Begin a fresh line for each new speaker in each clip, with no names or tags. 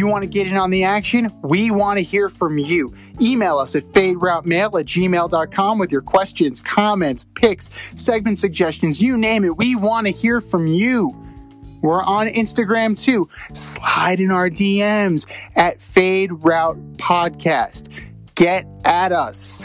you want to get in on the action, we want to hear from you. Email us at faderoutemail at gmail.com with your questions, comments, picks, segment suggestions, you name it. We want to hear from you. We're on Instagram too. Slide in our DMs at Fade Route Podcast. Get at us.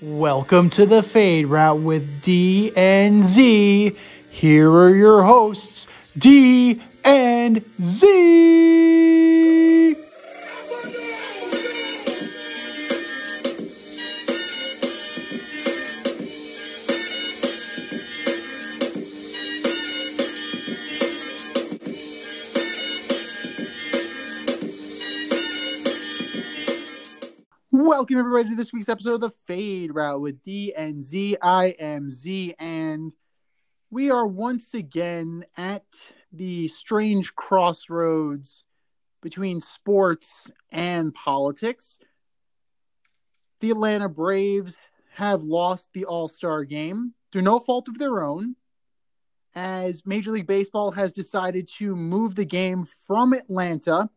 Welcome to the Fade Route with D and Z. Here are your hosts, D and Z. Welcome everybody to this week's episode of the Fade Route with D and Z. I am Z, and we are once again at the strange crossroads between sports and politics. The Atlanta Braves have lost the All Star game through no fault of their own, as Major League Baseball has decided to move the game from Atlanta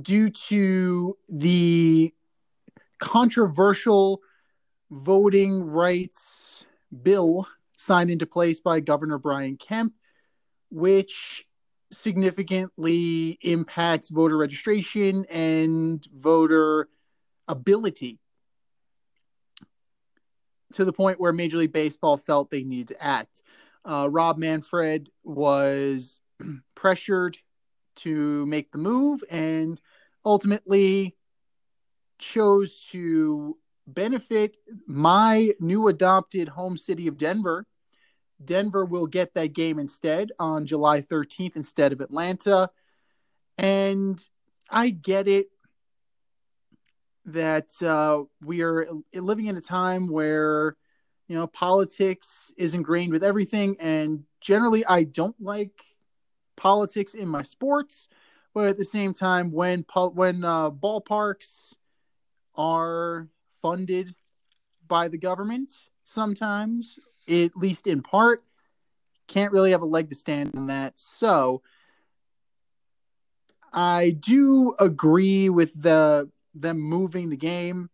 due to the controversial voting rights bill signed into place by Governor Brian Kemp, which significantly impacts voter registration and voter ability to the point where Major League Baseball felt they needed to act. Uh, Rob Manfred was pressured to make the move and ultimately chose to benefit my new adopted home city of Denver. Denver will get that game instead on July 13th instead of Atlanta. And I get it that uh, we are living in a time where, you know, politics is ingrained with everything. And generally, I don't like politics in my sports. But at the same time, when when uh, ballparks are funded by the government sometimes, at least in part. Can't really have a leg to stand on that. So I do agree with the them moving the game.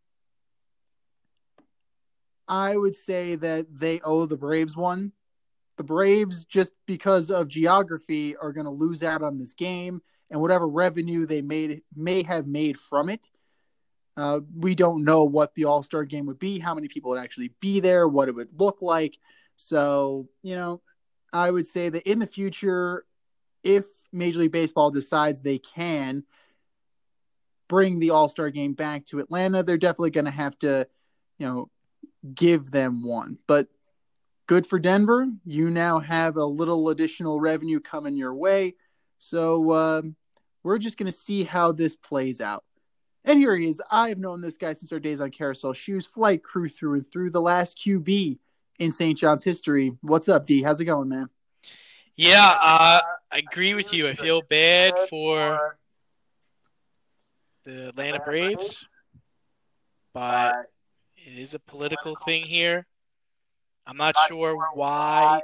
I would say that they owe the Braves one. The Braves, just because of geography, are going to lose out on this game, and whatever revenue they made may have made from it uh, we don't know what the All Star game would be, how many people would actually be there, what it would look like. So, you know, I would say that in the future, if Major League Baseball decides they can bring the All Star game back to Atlanta, they're definitely going to have to, you know, give them one. But good for Denver. You now have a little additional revenue coming your way. So um, we're just going to see how this plays out. And here he is. I've known this guy since our days on Carousel Shoes, flight crew through and through, the last QB in St. John's history. What's up, D? How's it going, man?
Yeah, uh, I agree with you. I feel bad for the Atlanta Braves, but it is a political thing here. I'm not sure why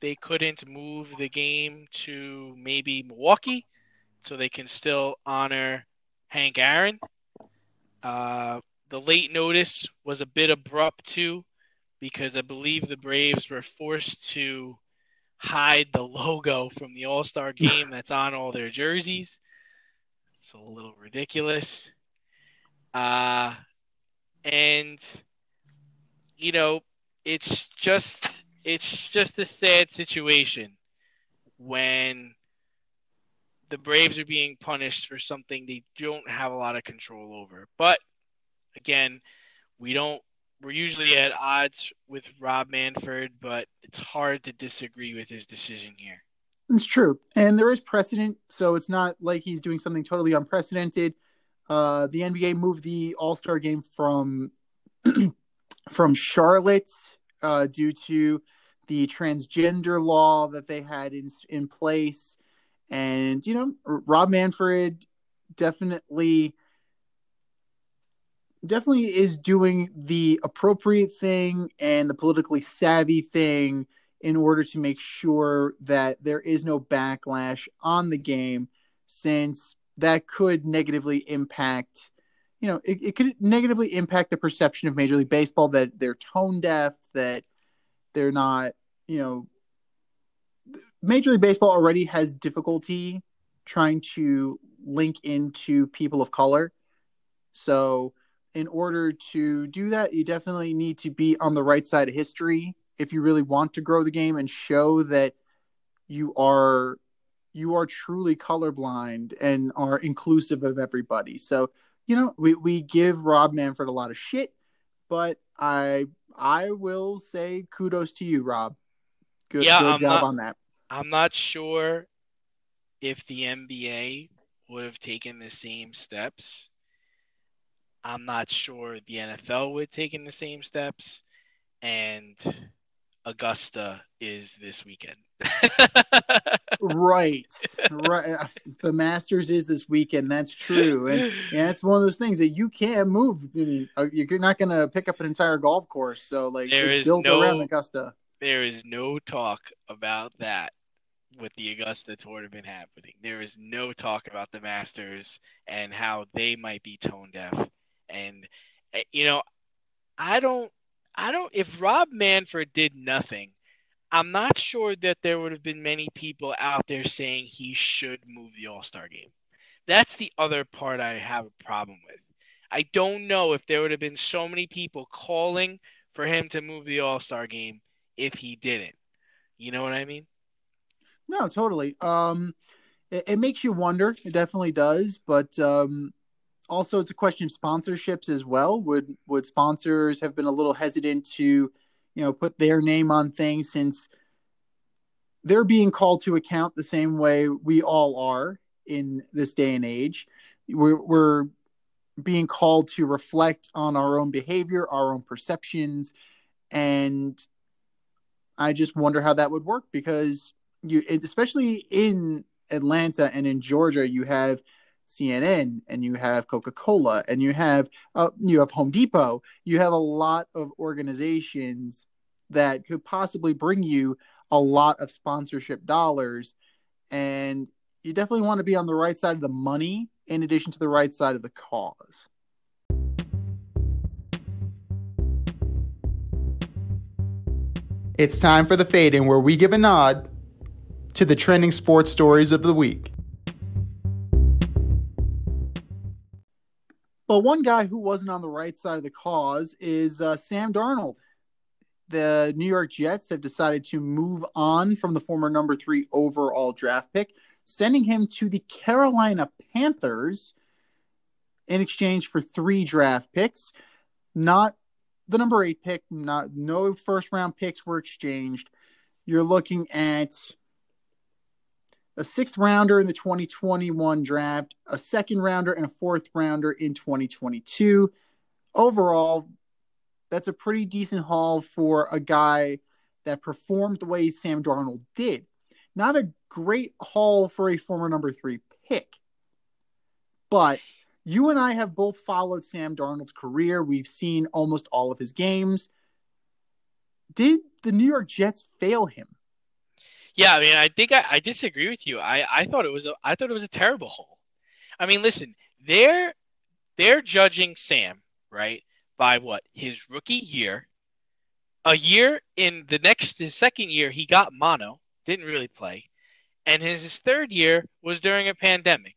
they couldn't move the game to maybe Milwaukee so they can still honor Hank Aaron. Uh, the late notice was a bit abrupt too, because I believe the Braves were forced to hide the logo from the All Star game that's on all their jerseys. It's a little ridiculous. Uh, and you know, it's just it's just a sad situation when the Braves are being punished for something they don't have a lot of control over. But again, we don't we're usually at odds with Rob Manfred, but it's hard to disagree with his decision here.
It's true. And there is precedent, so it's not like he's doing something totally unprecedented. Uh, the NBA moved the All Star game from from Charlotte uh, due to the transgender law that they had in in place, and you know Rob Manfred definitely definitely is doing the appropriate thing and the politically savvy thing in order to make sure that there is no backlash on the game since that could negatively impact you know it, it could negatively impact the perception of major league baseball that they're tone deaf that they're not you know major league baseball already has difficulty trying to link into people of color so in order to do that you definitely need to be on the right side of history if you really want to grow the game and show that you are you are truly colorblind and are inclusive of everybody. So, you know, we, we give Rob Manfred a lot of shit, but I I will say kudos to you, Rob. Good,
yeah,
good
I'm
job
not,
on that.
I'm not sure if the NBA would have taken the same steps. I'm not sure the NFL would have taken the same steps. And Augusta is this weekend.
right, right. The Masters is this weekend. That's true, and yeah, it's one of those things that you can't move. Uh, you're not going to pick up an entire golf course, so like
There
it's built
no-
around Augusta.
There is no talk about that with the Augusta tournament happening. There is no talk about the Masters and how they might be tone deaf. And eh, you know, I don't I don't if Rob Manfred did nothing, I'm not sure that there would have been many people out there saying he should move the All-Star game. That's the other part I have a problem with. I don't know if there would have been so many people calling for him to move the All-Star game if he didn't. You know what I mean?
No, totally. Um, it, it makes you wonder. It definitely does, but um, also it's a question of sponsorships as well. Would would sponsors have been a little hesitant to, you know, put their name on things since they're being called to account the same way we all are in this day and age. We're, we're being called to reflect on our own behavior, our own perceptions, and I just wonder how that would work because you, especially in Atlanta and in Georgia, you have CNN and you have Coca Cola and you have uh, you have Home Depot. You have a lot of organizations that could possibly bring you a lot of sponsorship dollars, and you definitely want to be on the right side of the money in addition to the right side of the cause. It's time for the fade in where we give a nod to the trending sports stories of the week. But one guy who wasn't on the right side of the cause is uh, Sam Darnold. The New York Jets have decided to move on from the former number three overall draft pick, sending him to the Carolina Panthers in exchange for three draft picks. Not the number eight pick, not no first round picks were exchanged. You're looking at a sixth rounder in the 2021 draft, a second rounder, and a fourth rounder in 2022. Overall, that's a pretty decent haul for a guy that performed the way Sam Darnold did. Not a great haul for a former number three pick, but you and I have both followed Sam Darnold's career. We've seen almost all of his games. Did the New York Jets fail him?
Yeah, I mean, I think I, I disagree with you. I, I thought it was a I thought it was a terrible hole. I mean, listen, they're they're judging Sam right? By what? His rookie year. A year in the next his second year he got mono, didn't really play. And his, his third year was during a pandemic.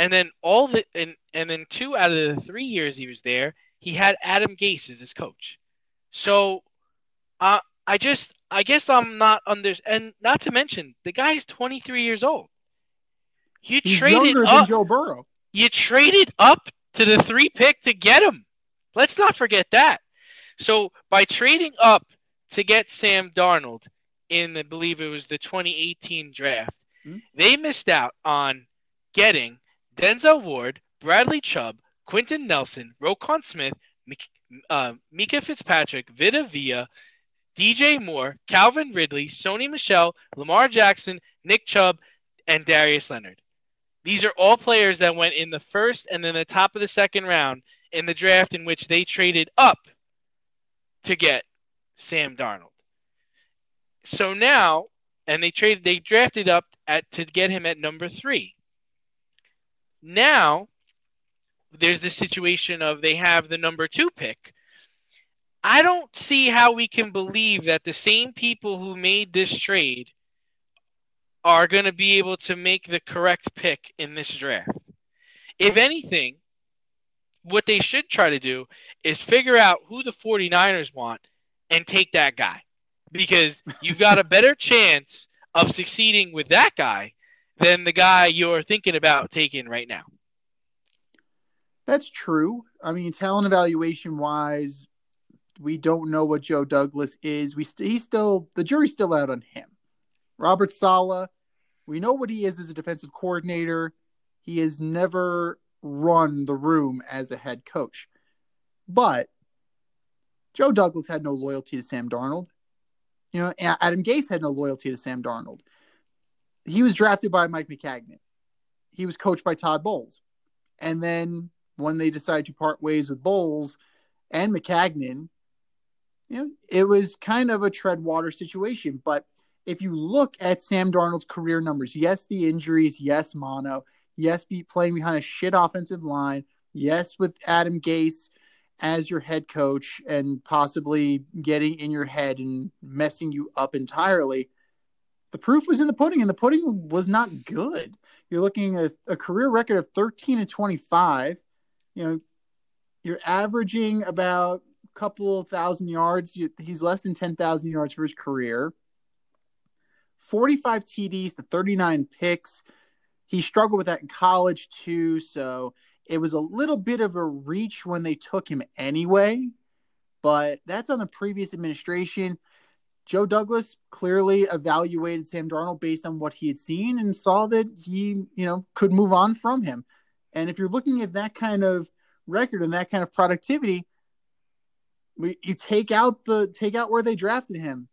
And then all the and, and then two out of the three years he was there, he had Adam Gase as his coach. So uh, I just I guess I'm not under and not to mention the guy is 23 years old. You
He's
traded up
than Joe Burrow.
you traded up to the three pick to get him. Let's not forget that. So by trading up to get Sam Darnold in, I believe it was the 2018 draft,
Hmm.
they missed out on getting Denzel Ward, Bradley Chubb, Quenton Nelson, Roquan Smith, uh, Minkah Fitzpatrick, Vita Vea, DJ Moore, Calvin Ridley, Sony Michel, Lamar Jackson, Nick Chubb, and Darius Leonard. These are all players that went in the first and then the top of the second round in the draft in which they traded up to get Sam Darnold. So now, and they traded, they drafted up at to get him at number three. Now, there's the situation of they have the number two pick. I don't see how we can believe that the same people who made this trade are going to be able to make the correct pick in this draft. If anything, what they should try to do is figure out who the 49ers want and take that guy because you've got a better chance of succeeding with that guy than the guy you're thinking about taking right now.
That's true. I mean, talent evaluation wise, we don't know what Joe Douglas is. We st- he's still the jury's still out on him. Robert Saleh, we know what he is as a defensive coordinator. He has never run the room as a head coach. But Joe Douglas had no loyalty to Sam Darnold. You know, Adam Gase had no loyalty to Sam Darnold. He was drafted by Mike Maccagnan. He was coached by Todd Bowles. And then when they decided to part ways with Bowles and Maccagnan, you know, it was kind of a tread water situation. But if you look at Sam Darnold's career numbers, yes, the injuries, yes, mono, yes, be playing behind a shit offensive line, yes, with Adam Gase as your head coach and possibly getting in your head and messing you up entirely. The proof was in the pudding, and the pudding was not good. You're looking at a career record of 13 and 25. You know, you're averaging about a couple thousand yards. You, he's less than 10,000 yards for his career. 45 TDs to 39 picks. He struggled with that in college too, so it was a little bit of a reach when they took him anyway. But that's on the previous administration. Joe Douglas clearly evaluated Sam Darnold based on what he had seen and saw that he, you know, could move on from him. And if you're looking at that kind of record and that kind of productivity, we, you take out the take out where they drafted him,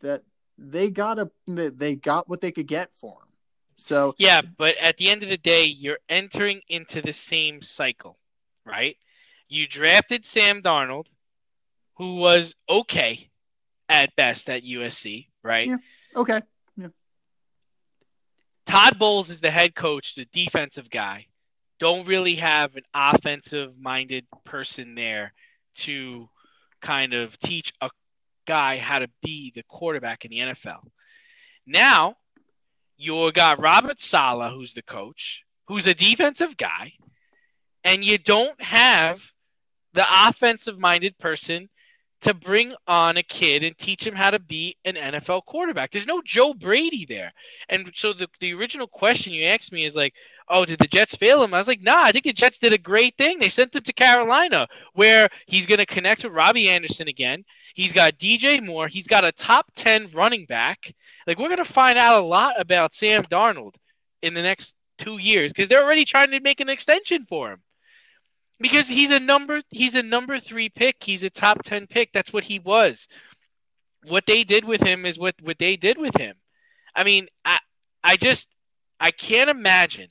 that they got a they got what they could get for him. So
Yeah, but at the end of the day, you're entering into the same cycle, right? You drafted Sam Darnold, who was okay at best at USC, right?
Yeah. okay,
Todd Bowles is the head coach, the defensive guy. Don't really have an offensive minded person there to kind of teach a guy how to be the quarterback in the NFL. Now, you got Robert Saleh, who's the coach, who's a defensive guy, and you don't have the offensive minded person to bring on a kid and teach him how to be an NFL quarterback. There's no Joe Brady there. And so the, the original question you asked me is like, oh, did the Jets fail him? I was like, nah, I think the Jets did a great thing. They sent him to Carolina, where he's going to connect with Robbie Anderson again. He's got DJ Moore. He's got a top 10 running back. Like, we're going to find out a lot about Sam Darnold in the next two years because they're already trying to make an extension for him. Because he's a number he's a number three pick. He's a top ten pick. That's what he was. What they did with him is what, what they did with him. I mean, I I just I can't imagine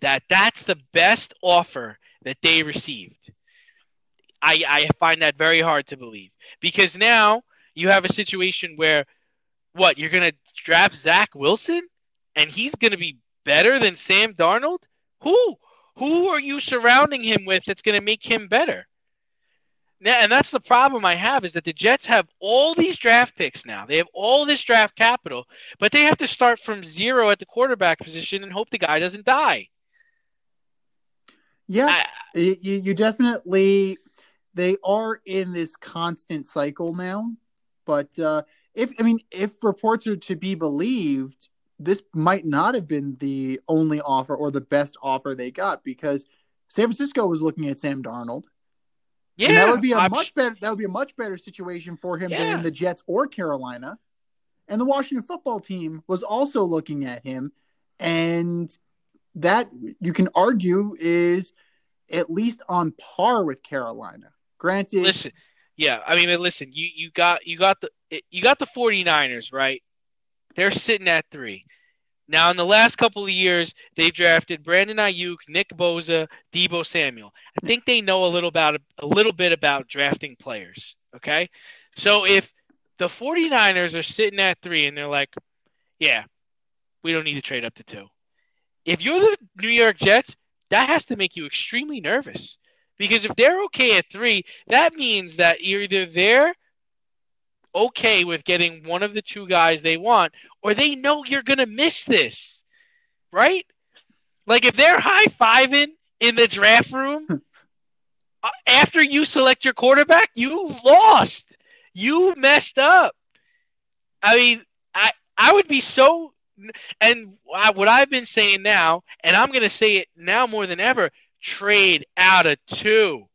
that that's the best offer that they received. I I find that very hard to believe because now you have a situation where what you're gonna draft Zach Wilson and he's gonna be better than Sam Darnold? Who? Who are you surrounding him with that's going to make him better? Yeah, and that's the problem I have is that the Jets have all these draft picks now. They have all this draft capital, but they have to start from zero at the quarterback position and hope the guy doesn't die.
Yeah,
I-
you, you definitely they are in this constant cycle now. But uh, if I mean, if reports are to be believed, this might not have been the only offer or the best offer they got because San Francisco was looking at Sam Darnold.
Yeah,
and that would be a
I'm-
much better that would be a much better situation for him
Yeah.
than the Jets or Carolina. And the Washington football team was also looking at him, and that you can argue is at least on par with Carolina. Granted,
listen. Yeah, I mean, listen. You you got you got the you got the 49ers, right? They're sitting at three. Now, in the last couple of years, they've drafted Brandon Aiyuk, Nick Bosa, Deebo Samuel. I think they know a little about a little bit about drafting players. Okay, so if the 49ers are sitting at three and they're like, "Yeah, we don't need to trade up to two. If you're the New York Jets, that has to make you extremely nervous because if they're okay at three, that means that either they're okay with getting one of the two guys they want, or they know you're gonna miss this, right? Like if they're high fiving in the draft room uh, after you select your quarterback, you lost. You messed up. I mean, I I would be so. And what I've been saying now, and I'm gonna say it now more than ever: trade out of two.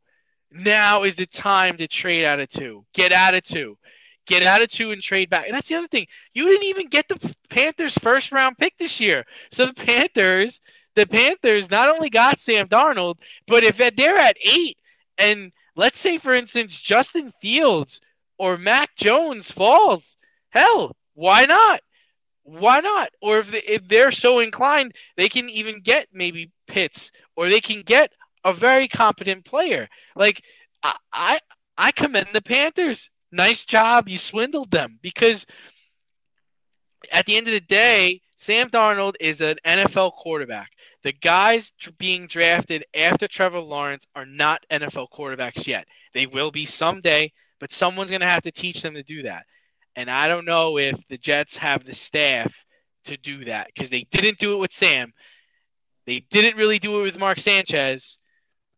Now is the time to trade out of two. Get out of two. Get out of two and trade back. And that's the other thing. You didn't even get the Panthers' first round pick this year. So the Panthers, the Panthers not only got Sam Darnold, but if they're at eight, and let's say for instance Justin Fields or Mac Jones falls, hell, why not? Why not? Or if they, if they're so inclined, they can even get maybe Pitts, or they can get a very competent player. Like I, I, I commend the Panthers. Nice job, you swindled them because at the end of the day, Sam Darnold is an NFL quarterback. The guys being drafted after Trevor Lawrence are not NFL quarterbacks yet. They will be someday, but someone's going to have to teach them to do that. And I don't know if the Jets have the staff to do that because they didn't do it with Sam. They didn't really do it with Mark Sanchez.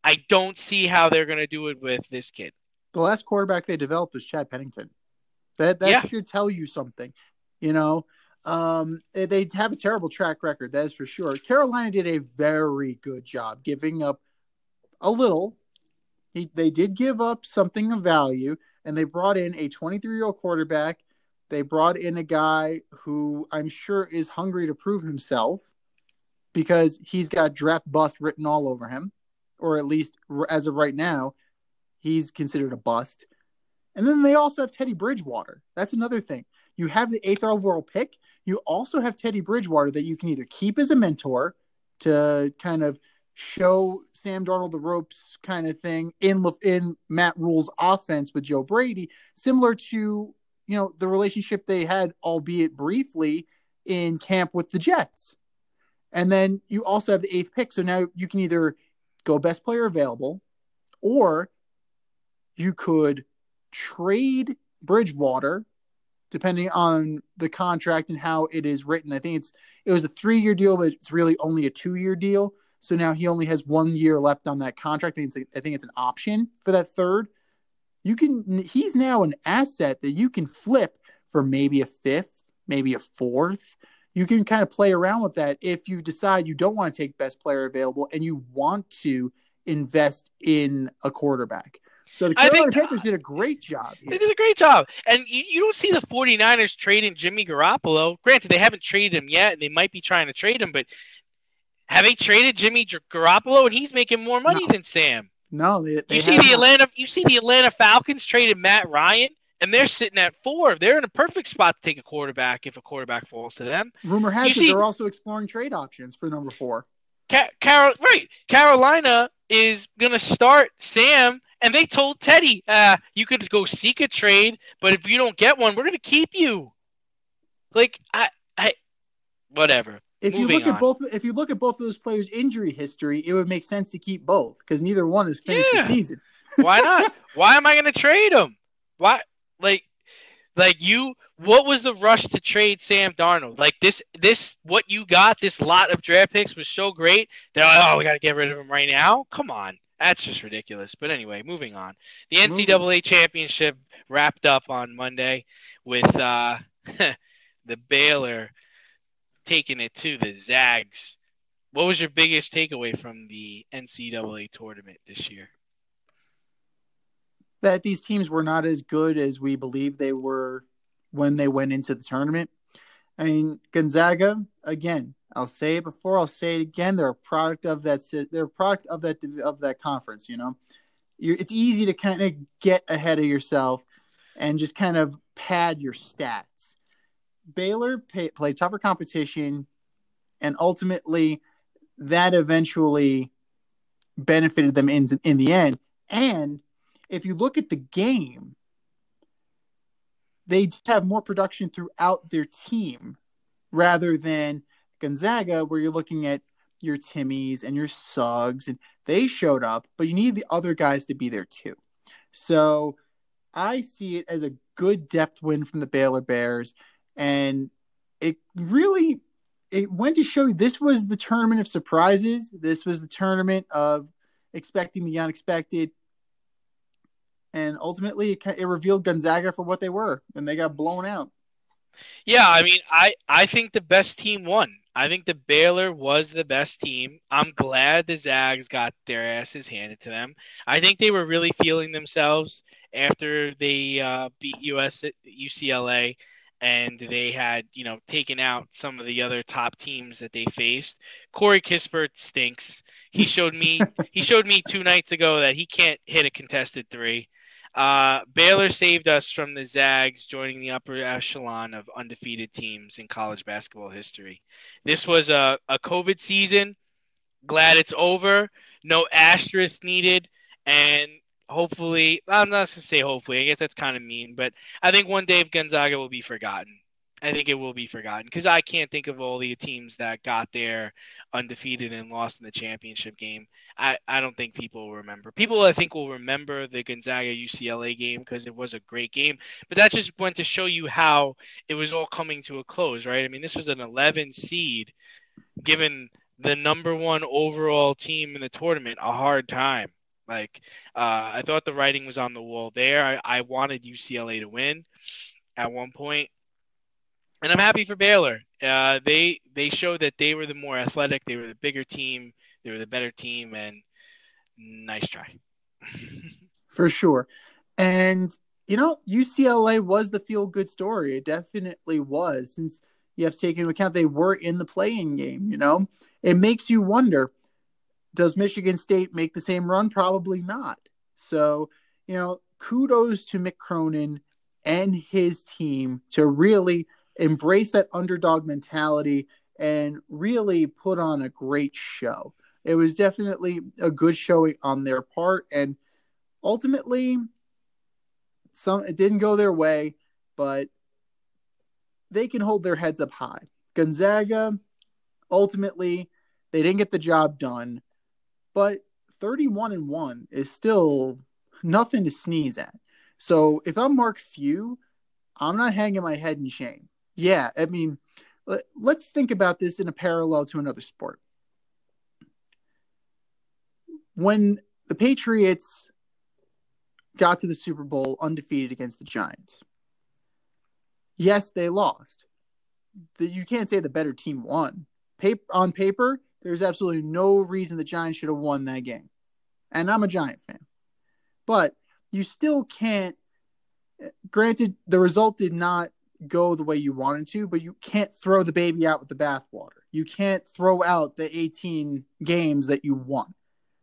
I don't see how they're going to do it with this kid.
The last quarterback they developed was Chad Pennington. That that
Yeah.
should tell you something. You know, um, they- they have a terrible track record. That is for sure. Carolina did a very good job giving up a little. He, they did give up something of value, and they brought in a 23 year old quarterback. They brought in a guy who I'm sure is hungry to prove himself because he's got draft bust written all over him, or at least as of right now, he's considered a bust. And then they also have Teddy Bridgewater. That's another thing. You have the eighth overall pick. You also have Teddy Bridgewater that you can either keep as a mentor to kind of show Sam Darnold the ropes, kind of thing in in Matt Rhule's offense with Joe Brady, similar to you know the relationship they had, albeit briefly, in camp with the Jets. And then you also have the eighth pick, so now you can either go best player available, or you could trade Bridgewater, depending on the contract and how it is written. I think it's it was a three year deal, but it's really only a two year deal. So now he only has one year left on that contract. I think it's, I think it's an option for that third. You can he's now an asset that you can flip for maybe a fifth, maybe a fourth. You can kind of play around with that if you decide you don't want to take best player available and you want to invest in a quarterback. So the Carolina
think-
Panthers did a great job.
They did a great job. And you, you don't see the 49ers trading Jimmy Garoppolo. Granted, they haven't traded him yet, and they might be trying to trade him, but have they traded Jimmy Garoppolo and he's making more money
No.
than Sam?
No, they, they
You see
have
the. Atlanta you see the Atlanta Falcons traded Matt Ryan and they're sitting at 4. They're in a perfect spot to take a quarterback if a quarterback falls to them.
Rumor has
you
it
see-
they're also exploring trade options for number four.
Ca- Carol, right? Carolina is gonna start Sam, and they told Teddy, uh, "You could go seek a trade, but if you don't get one, we're gonna keep you." Like I, I, whatever.
If you look
on.
at both, if you look at both of those players' injury history, it would make sense to keep both because neither one has finished
Yeah.
the season.
Why not? Why am I going to trade him? Why? Like, like you, what was the rush to trade Sam Darnold? Like this, this, what you got, this lot of draft picks was so great. They're like, oh, we got to get rid of him right now. Come on, that's just ridiculous. But anyway, moving on. The NCAA championship wrapped up on Monday with uh, the Baylor taking it to the Zags. What was your biggest takeaway from the NCAA tournament this year?
that these teams were not as good as we believe they were when they went into the tournament. I mean, Gonzaga again. I'll say it before. I'll say it again. They're a product of that. They're a product of that of that conference. You know, You're, it's easy to kind of get ahead of yourself and just kind of pad your stats. Baylor pay, played tougher competition, and ultimately, that eventually benefited them in in the end. And if you look at the game, they just have more production throughout their team rather than Gonzaga, where you're looking at your Timmies and your Suggs, and they showed up, but you need the other guys to be there too. So I see it as a good depth win from the Baylor Bears, and it really it went to show you this was the tournament of surprises. This was the tournament of expecting the unexpected and ultimately it, it revealed Gonzaga for what they were, and they got blown out.
Yeah, I mean, I I think the best team won. I think the Baylor was the best team. I'm glad the Zags got their asses handed to them. I think they were really feeling themselves after they uh, beat US UCLA and they had, you know, taken out some of the other top teams that they faced. Corey Kispert stinks. He showed me he showed me two nights ago that he can't hit a contested three. Uh, Baylor saved us from the Zags joining the upper echelon of undefeated teams in college basketball history. This was a, a COVID season. Glad it's over. No asterisk needed. And hopefully, I'm not going to say hopefully, I guess that's kind of mean, but I think one day Gonzaga will be forgotten. I think it will be forgotten because I can't think of all the teams that got there undefeated and lost in the championship game. I, I don't think people will remember. People I think will remember the Gonzaga UCLA game because it was a great game. But that just went to show you how it was all coming to a close, right? I mean, this was an 11 seed, given the number one overall team in the tournament a hard time. Like, uh, I thought the writing was on the wall there. I, I wanted UCLA to win at one point and I'm happy for Baylor. Uh, they they showed that they were the more athletic, they were the bigger team, they were the better team, and nice try.
for sure. And you know, UCLA was the feel good story. It definitely was, since you have to take into account they were in the playing game. You know, it makes you wonder: Does Michigan State make the same run? Probably not. So, you know, kudos to Mick Cronin and his team to really embrace that underdog mentality and really put on a great show. It was definitely a good showing on their part, and ultimately, some it didn't go their way, but they can hold their heads up high. Gonzaga, ultimately, they didn't get the job done, but 31 and 1 is still nothing to sneeze at. So if I'm Mark Few, I'm not hanging my head in shame. Yeah, I mean, let's think about this in a parallel to another sport. When the Patriots got to the Super Bowl undefeated against the Giants, yes, they lost. You can't say the better team won. Paper, on paper, there's absolutely no reason the Giants should have won that game. And I'm a Giant fan. But you still can't. Eh, granted, the result did not go the way you wanted to, but you can't throw the baby out with the bathwater. You can't throw out the 18 games that you won.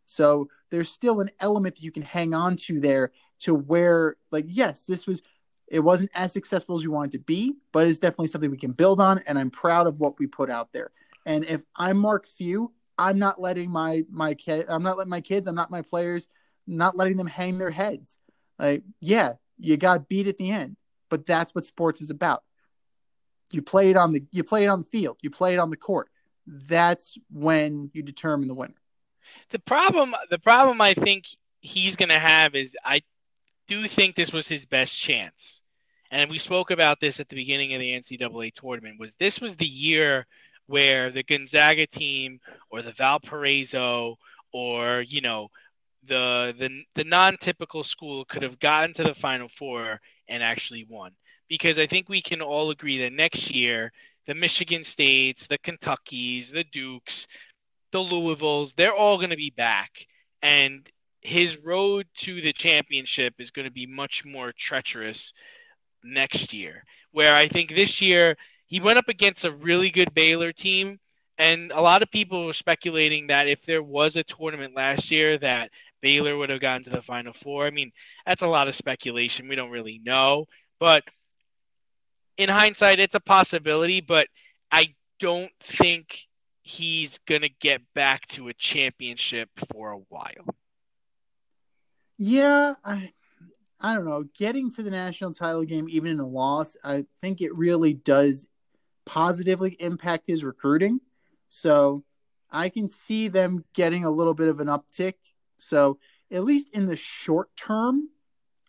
So there's still an element that you can hang on to there to where, like, yes, this was, it wasn't as successful as you wanted to be, but it's definitely something we can build on. And I'm proud of what we put out there. And if I'm Mark Few, I'm not letting my, my kid, I'm not letting my kids, I'm not my players, not letting them hang their heads. Like, yeah, you got beat at the end but that's what sports is about. You play it on the you play it on the field, you play it on the court. That's when you determine the winner.
The problem the problem I think he's going to have is I do think this was his best chance. And we spoke about this at the beginning of the NCAA tournament. Was this was the year where the Gonzaga team or the Valparaiso or you know the the the non-typical school could have gotten to the Final Four and actually won. Because I think we can all agree that next year the Michigan States, the Kentuckys, the Dukes, the Louisvilles, they're all going to be back. And his road to the championship is going to be much more treacherous next year. Where I think this year he went up against a really good Baylor team. And a lot of people were speculating that if there was a tournament last year, that Baylor would have gotten to the Final Four. I mean, that's a lot of speculation. We don't really know. But in hindsight, it's a possibility, but I don't think he's going to get back to a championship for a while.
Yeah, I, I don't know. Getting to the national title game, even in a loss, I think it really does positively impact his recruiting. So I can see them getting a little bit of an uptick. So at least in the short term,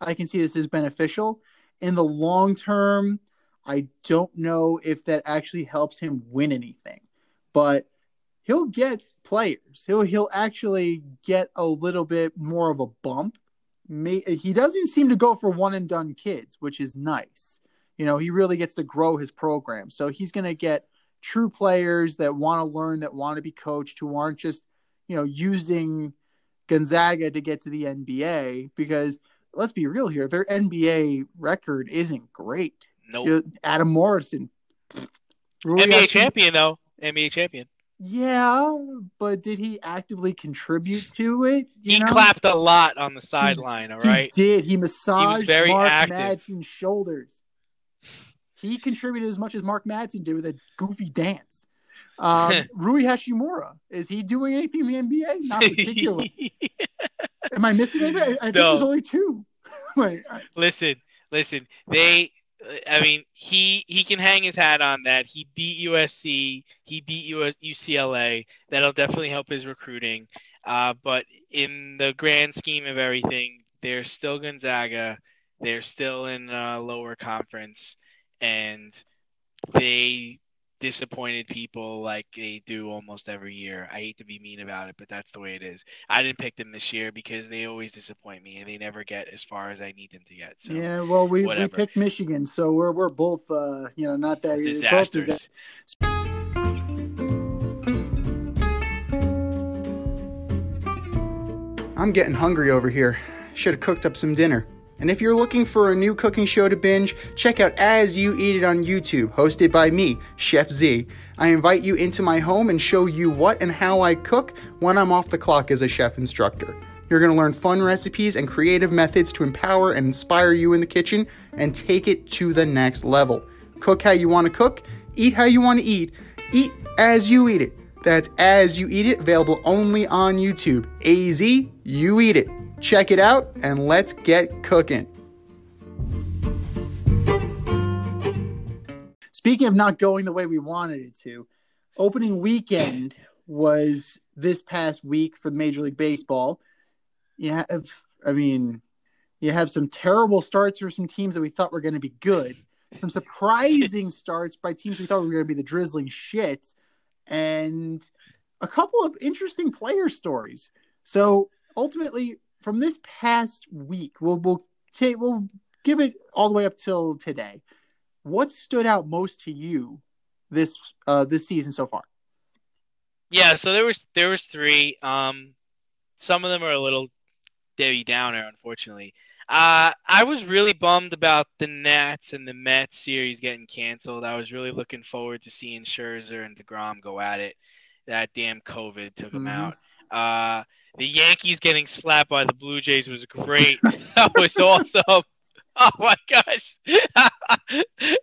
I can see this as beneficial. In the long term, I don't know if that actually helps him win anything, but he'll get players. He'll he'll actually get a little bit more of a bump. He doesn't seem to go for one and done kids, which is nice. You know, he really gets to grow his program. So he's going to get true players that want to learn, that want to be coached, who aren't just, you know, using Gonzaga to get to the NBA because let's be real here, their NBA record isn't great.
Nope.
Adam Morrison.
NBA champion though. NBA champion.
Yeah, but did he actively contribute to it?
he know? clapped a lot on the sideline. All right,
he did. He massaged he Mark active. Madsen's shoulders. He contributed as much as Mark Madsen did with a goofy dance. Um, Rui Hachimura is he doing anything in the NBA? Not particularly. Am I missing anybody? I, I think no. there's only two.
like, listen, listen. They I mean, he he can hang his hat on that. He beat USC. He beat US, UCLA. That'll definitely help his recruiting. Uh, but in the grand scheme of everything, they're still Gonzaga. They're still in a lower conference, and they disappointed people like they do almost every year. I hate to be mean about it, but that's the way it is. I didn't pick them this year because they always disappoint me and they never get as far as I need them to get. So,
yeah, well, we, we picked Michigan, so we're we're both uh, you know not that
disasters. Both
I'm getting hungry over here. Should have cooked up some dinner. And if you're looking for a new cooking show to binge, check out As You Eat It on YouTube, hosted by me, Chef Z. I invite you into my home and show you what and how I cook when I'm off the clock as a chef instructor. You're going to learn fun recipes and creative methods to empower and inspire you in the kitchen and take it to the next level. Cook how you want to cook, eat how you want to eat, eat as you eat it. That's As You Eat It, available only on YouTube. AZ, you eat it. Check it out and let's get cooking. Speaking of not going the way we wanted it to, opening weekend was this past week for the Major League Baseball. You have, I mean, you have some terrible starts for some teams that we thought were going to be good, some surprising starts by teams we thought were going to be the drizzling shit, and a couple of interesting player stories. So ultimately, from this past week, we'll we'll take we'll give it all the way up till today. What stood out most to you this uh, this season so far?
Yeah, so there was there was three. Um, some of them are a little Debbie Downer, unfortunately. Uh, I was really bummed about the Nats and the Mets series getting canceled. I was really looking forward to seeing Scherzer and Degrom go at it. That damn COVID took them mm-hmm. out. Uh, the Yankees getting slapped by the Blue Jays was great. that was awesome. Oh my gosh!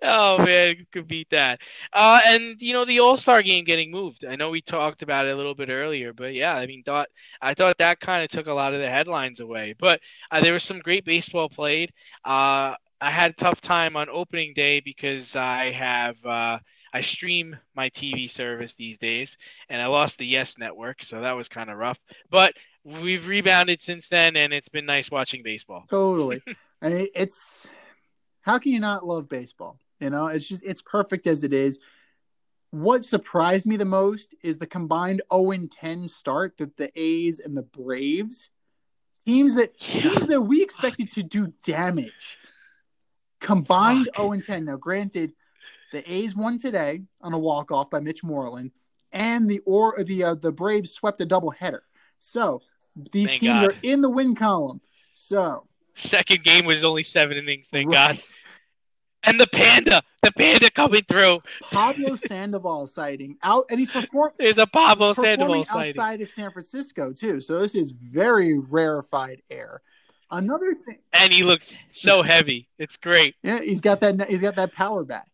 oh man, could beat that. Uh, and you know the All Star game getting moved. I know we talked about it a little bit earlier, but yeah, I mean, thought I thought that kind of took a lot of the headlines away. But uh, there was some great baseball played. Uh, I had a tough time on opening day because I have uh, I stream my TV service these days, and I lost the Yes Network, so that was kind of rough. But we've rebounded since then, and it's been nice watching baseball.
Totally. I mean, it's how can you not love baseball? You know, it's just it's perfect as it is. What surprised me the most is the combined 0 10 start that the A's and the Braves teams that
Yeah.
teams that we expected to do damage combined
Fuck.
0 10. Now, granted, the A's won today on a walk off by Mitch Moreland, and the or the uh, the Braves swept a doubleheader. So these
Thank
teams
God.
are in the win column. So
Second game was only seven innings, thank
right.
God. And the panda, the panda coming through.
Pablo Sandoval sighting out, and he's performing.
There's a Pablo Sandoval sighting.
outside of San Francisco too. So this is very rarefied air. Another thing,
And he looks so heavy. It's great.
yeah, he's got that. He's got that power back.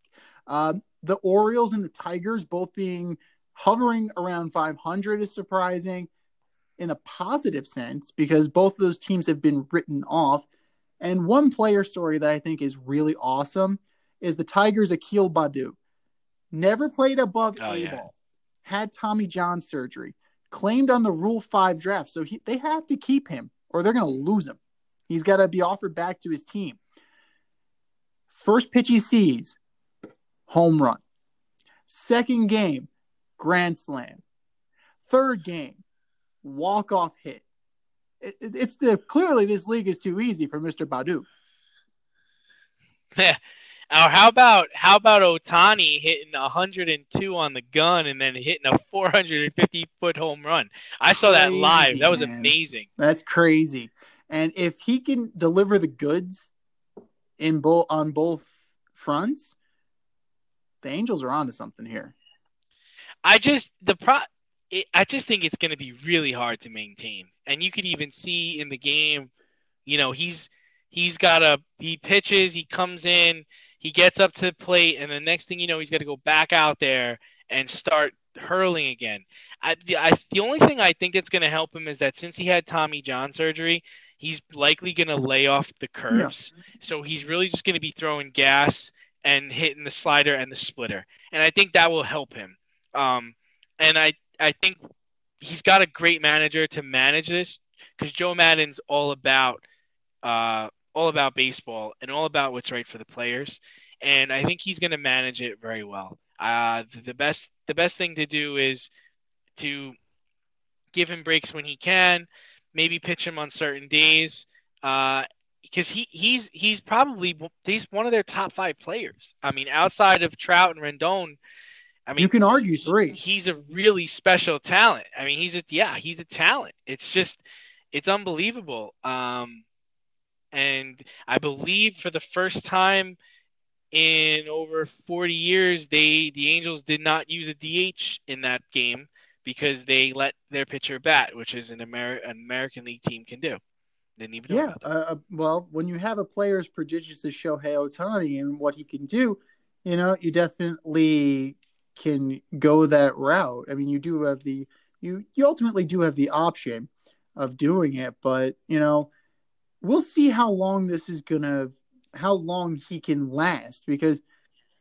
Um, the Orioles and the Tigers both being hovering around 500 is surprising in a positive sense because both of those teams have been written off. And one player story that I think is really awesome is the Tigers' Akil Baddoo. Never played above
Oh,
A
yeah.
ball, had Tommy John surgery, claimed on the Rule 5 draft. So he, they have to keep him or they're going to lose him. He's got to be offered back to his team. First pitch he sees, home run. Second game, grand slam. Third game, walk off hit. It, it- it's the clearly this league is too easy for Mr. Baddoo.
Now, how about how about Ohtani hitting 102 on the gun and then hitting a 450 foot home run? I saw that live. That was
man.
amazing.
That's crazy. And if he can deliver the goods in both on both fronts, the Angels are onto something here.
I just the pro. It, I just think it's going to be really hard to maintain, and you could even see in the game. You know, he's he's got a he pitches, he comes in, he gets up to the plate, and the next thing you know, he's got to go back out there and start hurling again. I, the, I, the only thing I think that's going to help him is that since he had Tommy John surgery, he's likely going to lay off the curves. So he's really just going to be throwing gas and hitting the slider and the splitter, and I think that will help him. Um, and I I think he's got a great manager to manage this because Joe Maddon's all about uh, all about baseball and all about what's right for the players, and I think he's going to manage it very well. Uh, the, best the best thing to do is to give him breaks when he can, maybe pitch him on certain days. Uh, because he, he's he's probably he's one of their top five players. I mean, outside of Trout and Rendon, I mean,
you can argue three.
he's a really special talent. I mean, he's a yeah, he's a talent. It's just it's unbelievable. Um, and I believe for the first time in over 40 years, they the Angels did not use a DH in that game because they let their pitcher bat, which is an, Amer- an American League team can do. Didn't even
Yeah.
that.
Uh, well, when you have a player as prodigious as Shohei Ohtani and what he can do, you know, you definitely can go that route. I mean, you do have the you you ultimately do have the option of doing it, but you know, we'll see how long this is gonna how long he can last because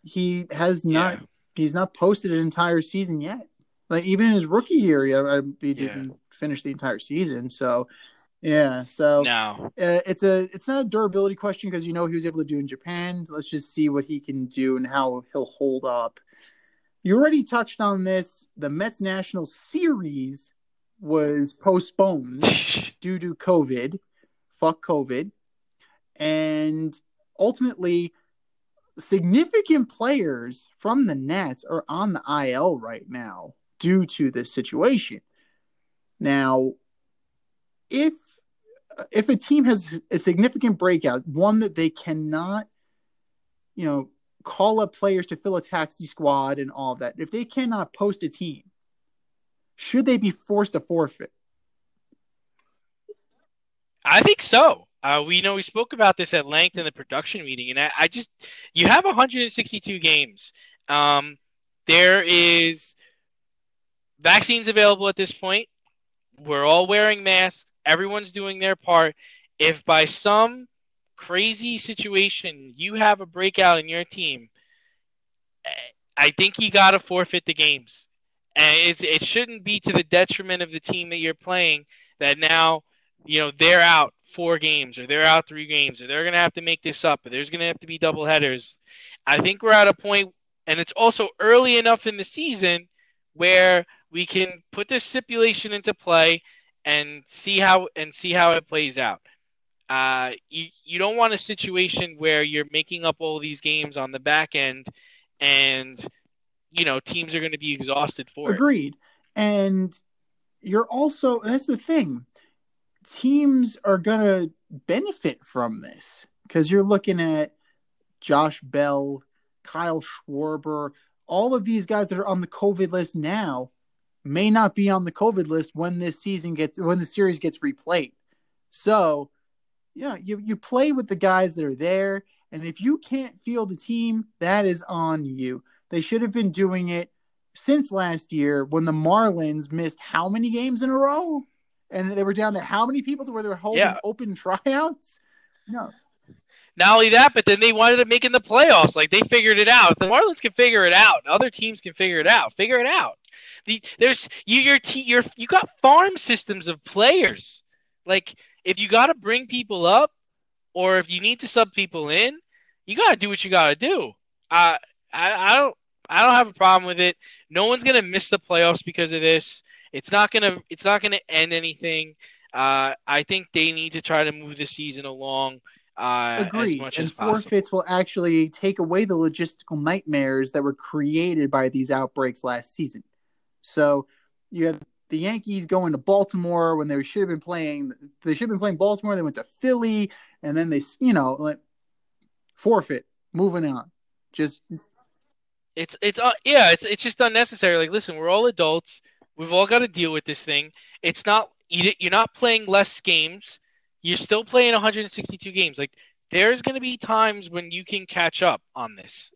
he has not
Yeah.
he's not posted an entire season yet. Like even in his rookie year, he, uh, he didn't finish the entire season. So yeah, so
No.
uh, it's a it's not a durability question because you know he was able to do in Japan. Let's just see what he can do and how he'll hold up. You already touched on this. The Mets National Series was postponed due to COVID. Fuck COVID. And ultimately, significant players from the Nets are on the IL right now due to this situation. Now, if if a team has a significant breakout, one that they cannot, you know, call up players to fill a taxi squad and all that, if they cannot post a team, should they be forced to forfeit?
I think so. Uh, we know we spoke about this at length in the production meeting, and I, I just you have 162 games. Um, there is vaccines available at this point. We're all wearing masks. Everyone's doing their part. If by some crazy situation you have a breakout in your team, I think you got to forfeit the games, and it's, it shouldn't be to the detriment of the team that you're playing that now, you know, they're out four games or they're out three games or they're going to have to make this up or there's going to have to be double headers. I think we're at a point, and it's also early enough in the season where we can put this stipulation into play and see how and see how it plays out. Uh, you you don't want a situation where you're making up all these games on the back end, and you know teams are going to be exhausted for
Agreed. it. Agreed. And you're also that's the thing. Teams are going to benefit from this because you're looking at Josh Bell, Kyle Schwarber, all of these guys that are on the COVID list now may not be on the COVID list when this season gets when the series gets replayed. So, yeah, you you play with the guys that are there, and if you can't field a team, that is on you. They should have been doing it since last year when the Marlins missed how many games in a row, and they were down to how many people to where they were holding yeah. open tryouts. No.
Not only that, but then they wanted to make in the playoffs. Like they figured it out. The Marlins can figure it out. Other teams can figure it out. Figure it out. The, there's you your te- you're, you got farm systems of players. Like if you got to bring people up, or if you need to sub people in, you got to do what you got to do. Uh, I I don't I don't have a problem with it. No one's gonna miss the playoffs because of this. It's not gonna it's not gonna end anything. Uh, I think they need to try to move the season along. Uh, Agreed.
and forfeits will actually take away the logistical nightmares that were created by these outbreaks last season. So you have the Yankees going to Baltimore when they should have been playing. They should have been playing Baltimore. They went to Philly, and then they, you know, like forfeit. Moving on. Just
it's it's uh, yeah, it's it's just unnecessary. Like, listen, we're all adults. We've all got to deal with this thing. It's not you're not playing less games. You're still playing 162 games. Like, there's going to be times when you can catch up on this.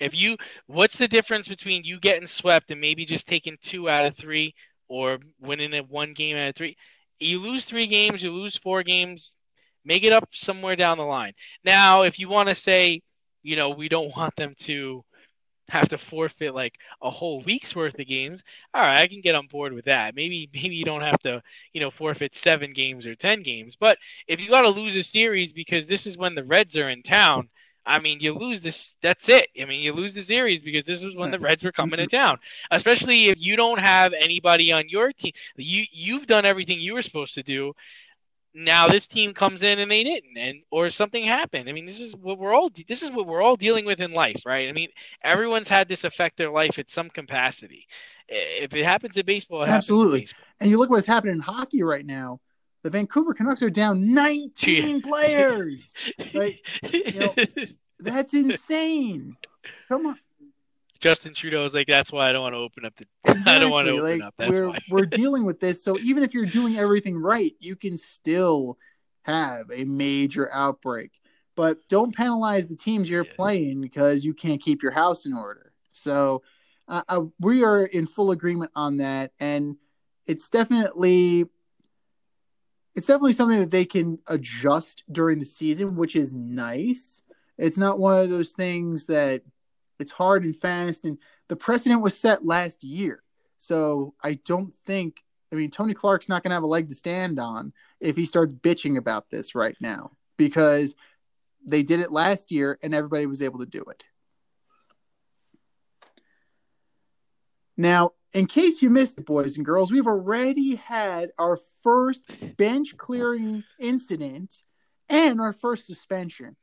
If you, what's the difference between you getting swept and maybe just taking two out of three, or winning a one game out of three? You lose three games, you lose four games. Make it up somewhere down the line. Now, if you want to say, you know, we don't want them to have to forfeit like a whole week's worth of games, all right, I can get on board with that. Maybe maybe you don't have to, you know, forfeit seven games or ten games. But if you got to lose a series because this is when the Reds are in town, I mean, you lose this. That's it. I mean, you lose the series because this was when the Reds were coming to town. Especially if you don't have anybody on your team. You you've done everything you were supposed to do. Now this team comes in and they didn't, and or something happened. I mean, this is what we're all this is what we're all dealing with in life, right? I mean, everyone's had this affect their life at some capacity. If it happens in baseball,
absolutely.
Baseball.
And you look what's happening in hockey right now the Vancouver Canucks are down 19 players. Like, you know, that's insane. Come on.
Justin Trudeau is like, that's why I don't want to open up the. Exactly. I don't want to open like, up. That's
we're
why.
we're dealing with this. So even if you're doing everything right, you can still have a major outbreak. But don't penalize the teams you're yeah. playing because you can't keep your house in order. So uh, uh, we are in full agreement on that, and it's definitely it's definitely something that they can adjust during the season, which is nice. It's not one of those things that it's hard and fast. And the precedent was set last year. So I don't think, I mean, Tony Clark's not going to have a leg to stand on if he starts bitching about this right now because they did it last year and everybody was able to do it. Now, in case you missed it, boys and girls, we've already had our first bench clearing incident and our first suspension.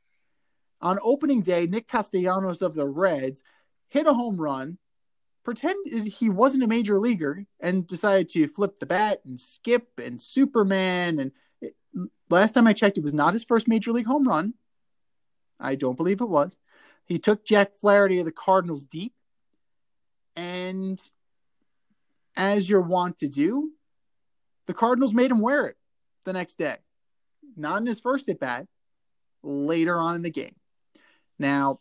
On opening day, Nick Castellanos of the Reds hit a home run, pretended he wasn't a major leaguer, and decided to flip the bat and skip and Superman. And it, last time I checked, it was not his first major league home run. I don't believe it was. He took Jack Flaherty of the Cardinals deep, and as you're wont to do, the Cardinals made him wear it the next day. Not in his first at bat, later on in the game. Now,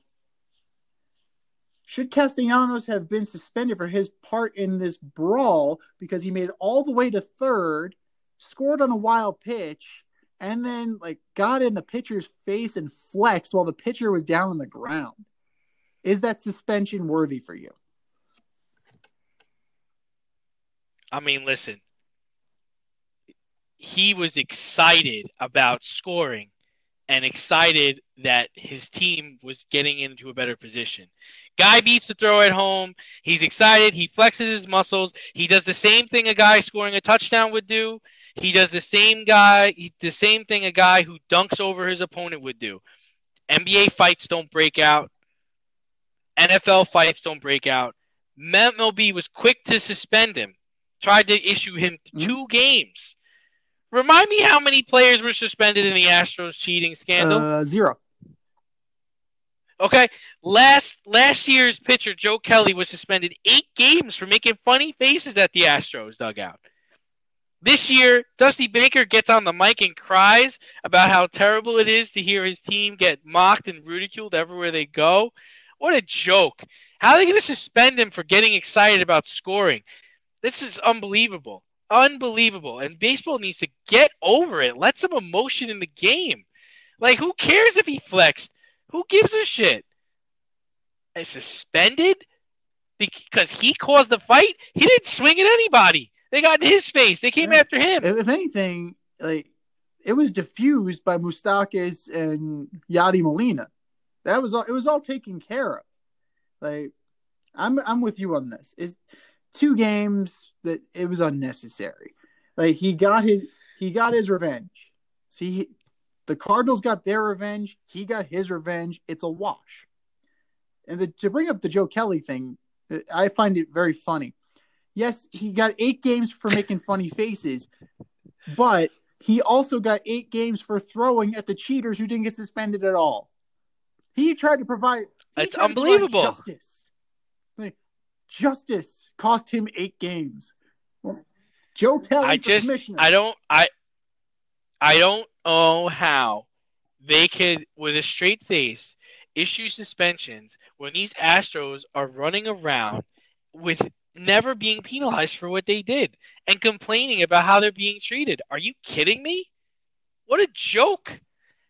should Castellanos have been suspended for his part in this brawl because he made it all the way to third, scored on a wild pitch, and then like got in the pitcher's face and flexed while the pitcher was down on the ground? Is that suspension worthy for you?
I mean, listen, he was excited about scoring and excited that his team was getting into a better position. Guy beats the throw at home. He's excited. He flexes his muscles. He does the same thing a guy scoring a touchdown would do. He does the same guy, the same thing a guy who dunks over his opponent would do. NBA fights don't break out. NFL fights don't break out. MLB was quick to suspend him. Tried to issue him mm-hmm. 2 games. Remind me how many players were suspended in the Astros cheating scandal?
Uh, zero.
Okay, last last year's pitcher Joe Kelly was suspended eight games for making funny faces at the Astros dugout. This year, Dusty Baker gets on the mic and cries about how terrible it is to hear his team get mocked and ridiculed everywhere they go. What a joke! How are they going to suspend him for getting excited about scoring? This is unbelievable, unbelievable. And baseball needs to get over it. Let some emotion in the game. Like, who cares if he flexed? Who gives a shit? And suspended because he caused the fight. He didn't swing at anybody. They got in his face. They came yeah. after him.
If anything, like it was diffused by Moustakas and Yadi Molina. That was all. It was all taken care of. Like I'm, I'm with you on this. Is two games that it was unnecessary. Like he got his, he got his revenge. See, the Cardinals got their revenge. He got his revenge. It's a wash. And the, to bring up the Joe Kelly thing, I find it very funny. Yes, he got eight games for making funny faces, but he also got eight games for throwing at the cheaters who didn't get suspended at all. He tried to provide.
It's unbelievable.
justice. Justice cost him eight games. Joe Kelly,
I just, I don't, I, I don't know how they could, with a straight face, issue suspensions when these Astros are running around with never being penalized for what they did and complaining about how they're being treated. Are you kidding me? What a joke.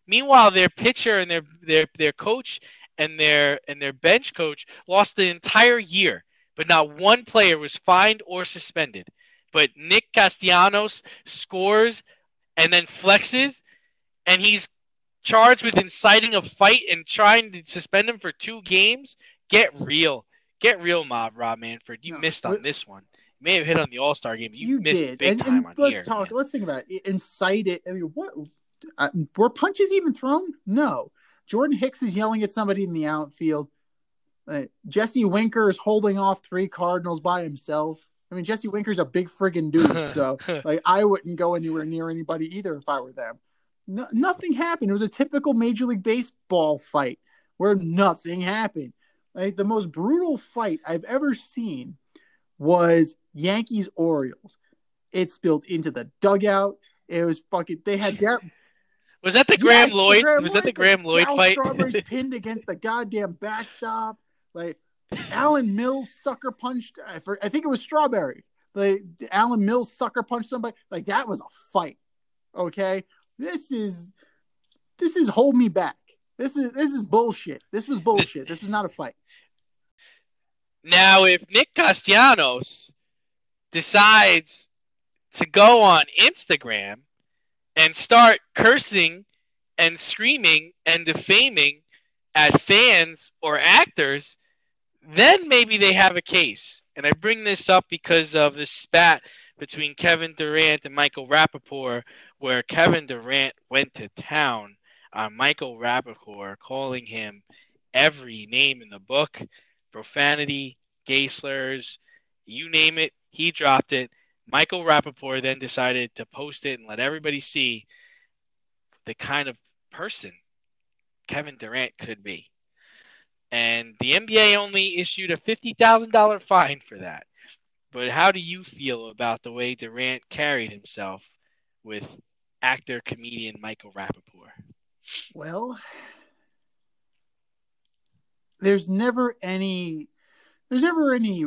Meanwhile, their pitcher and their their their coach and their and their bench coach lost the entire year, but not one player was fined or suspended. But Nick Castellanos scores and then flexes, and he's charged with inciting a fight and trying to suspend him for two games. Get real. Get real, Mob Rob Manfred. You no, missed on this one. You may have hit on the All Star game. You, you missed did. big and, time and on
let's
here,
talk. Man. Let's think about it. Incite it. I mean, what uh, were punches even thrown? No. Jordan Hicks is yelling at somebody in the outfield. Uh, Jesse Winker is holding off three Cardinals by himself. I mean, Jesse Winker's a big friggin' dude, so like I wouldn't go anywhere near anybody either if I were them. No, nothing happened. It was a typical Major League Baseball fight where nothing happened. Like the most brutal fight I've ever seen was Yankees Orioles. It spilled into the dugout. It was fucking. They had Dar-
Was that the Graeme yes, Lloyd? The Graeme was Lloyd, that the Graeme Lloyd fight?
Strawberry's pinned against the goddamn backstop. Like Alan Mills sucker punched. I, for, I think it was Strawberry. Like Alan Mills sucker punched somebody. Like that was a fight. Okay, this is this is hold me back. This is this is bullshit. This was bullshit. This was not a fight.
Now, if Nick Castellanos decides to go on Instagram and start cursing and screaming and defaming at fans or actors, then maybe they have a case. And I bring this up because of the spat between Kevin Durant and Michael Rapaport, where Kevin Durant went to town on Michael Rapaport, calling him every name in the book profanity, gay slurs, you name it, he dropped it. Michael Rapaport then decided to post it and let everybody see the kind of person Kevin Durant could be. And the NBA only issued a $50,000 fine for that. But how do you feel about the way Durant carried himself with actor comedian Michael Rapaport?
Well, there's never any there's never any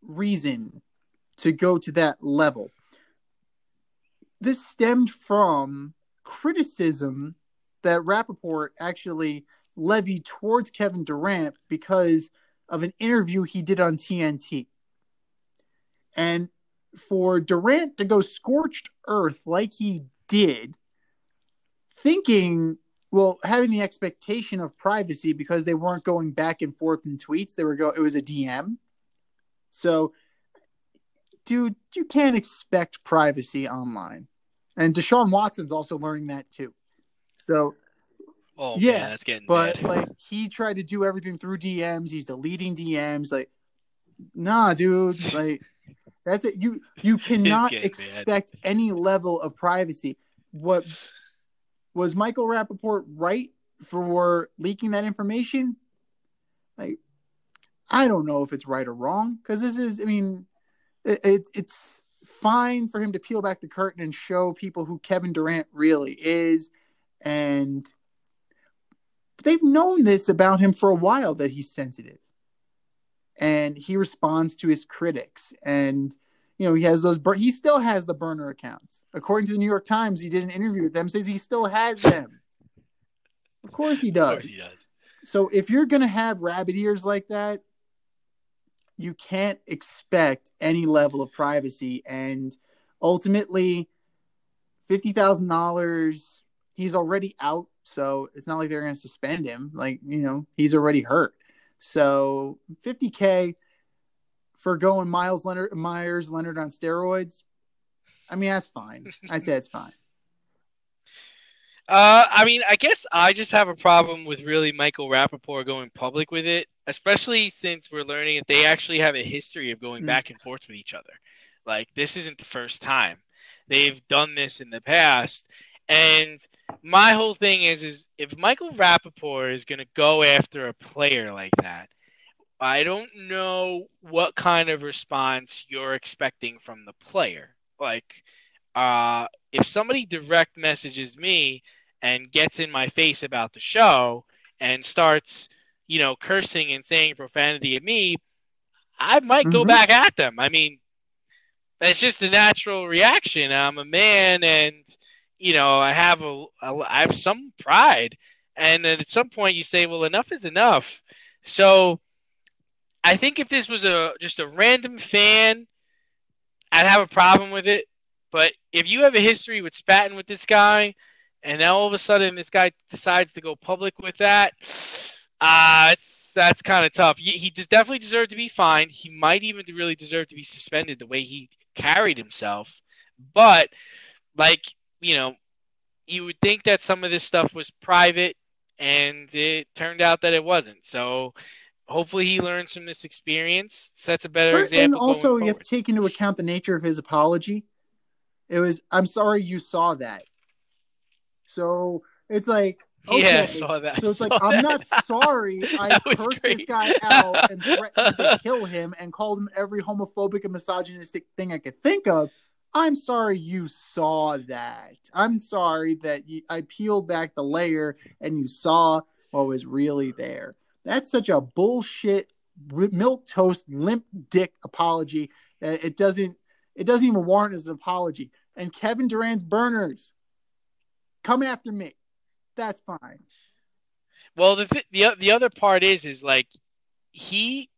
reason to go to that level. This stemmed from criticism that Rapaport actually levied towards Kevin Durant because of an interview he did on TNT. And for Durant to go scorched earth like he did, thinking, well, having the expectation of privacy because they weren't going back and forth in tweets, they were go it was a DM. So dude, you can't expect privacy online. And Deshaun Watson's also learning that too. So
Oh
Yeah,
man, that's getting
but
bad.
like he tried to do everything through DMs. He's deleting DMs. Like, nah, dude. Like, that's it. You you cannot
getting bad.
expect any level of privacy. What was Michael Rapaport right for leaking that information? Like, I don't know if it's right or wrong because this is. I mean, it, it it's fine for him to peel back the curtain and show people who Kevin Durant really is, and they've known this about him for a while that he's sensitive. And he responds to his critics. And you know he has those bur- he still has the burner accounts. According to the new york times he did an interview with them says he still has them. Of course he
of course he does.
so if you're going to have rabbit ears like that you can't expect any level of privacy. And ultimately $50,000 he's already out so it's not like they're going to suspend him like you know he's already hurt so 50k for going Miles Leonard Meyers Leonard on steroids I mean that's fine I'd say it's fine
Uh, I mean, I guess I just have a problem with really Michael Rapaport going public with it, especially since we're learning that they actually have a history of going
Mm.
back and forth with each other. Like, this isn't the first time. They've done this in the past. And my whole thing is, is if Michael Rapaport is going to go after a player like that, I don't know what kind of response you're expecting from the player. Like, uh, if somebody direct messages me and gets in my face about the show and starts, you know, cursing and saying profanity at me, I might go
Mhm.
back at them. I mean, that's just a natural reaction. I'm a man, and you know, I have a, a I have some pride, and at some point you say, well, enough is enough. So, I think if this was a just a random fan, I'd have a problem with it. But if you have a history with spatting with this guy, and now all of a sudden this guy decides to go public with that, uh, it's that's kind of tough. He, he definitely deserve to be fined. He might even really deserve to be suspended the way he carried himself. But like you know, you would think that some of this stuff was private, and it turned out that it wasn't. So hopefully he learns from this experience, sets a better
and
example.
also
going
you have to take into account the nature of his apology it was i'm sorry you saw that so it's like
forward. yeah, I
okay.
saw that.
so it's like
saw
i'm not sorry i
That
cursed this guy out and threatened to kill him and called him every homophobic and misogynistic thing i could think of i'm sorry you saw that. I'm sorry that you, i peeled back the layer and you saw what was really there. That's such a bullshit milk toast limp dick apology that it doesn't it doesn't even warrant as an apology. And kevin durant's burners come after me. That's fine.
Well, the th- the the other part is is like he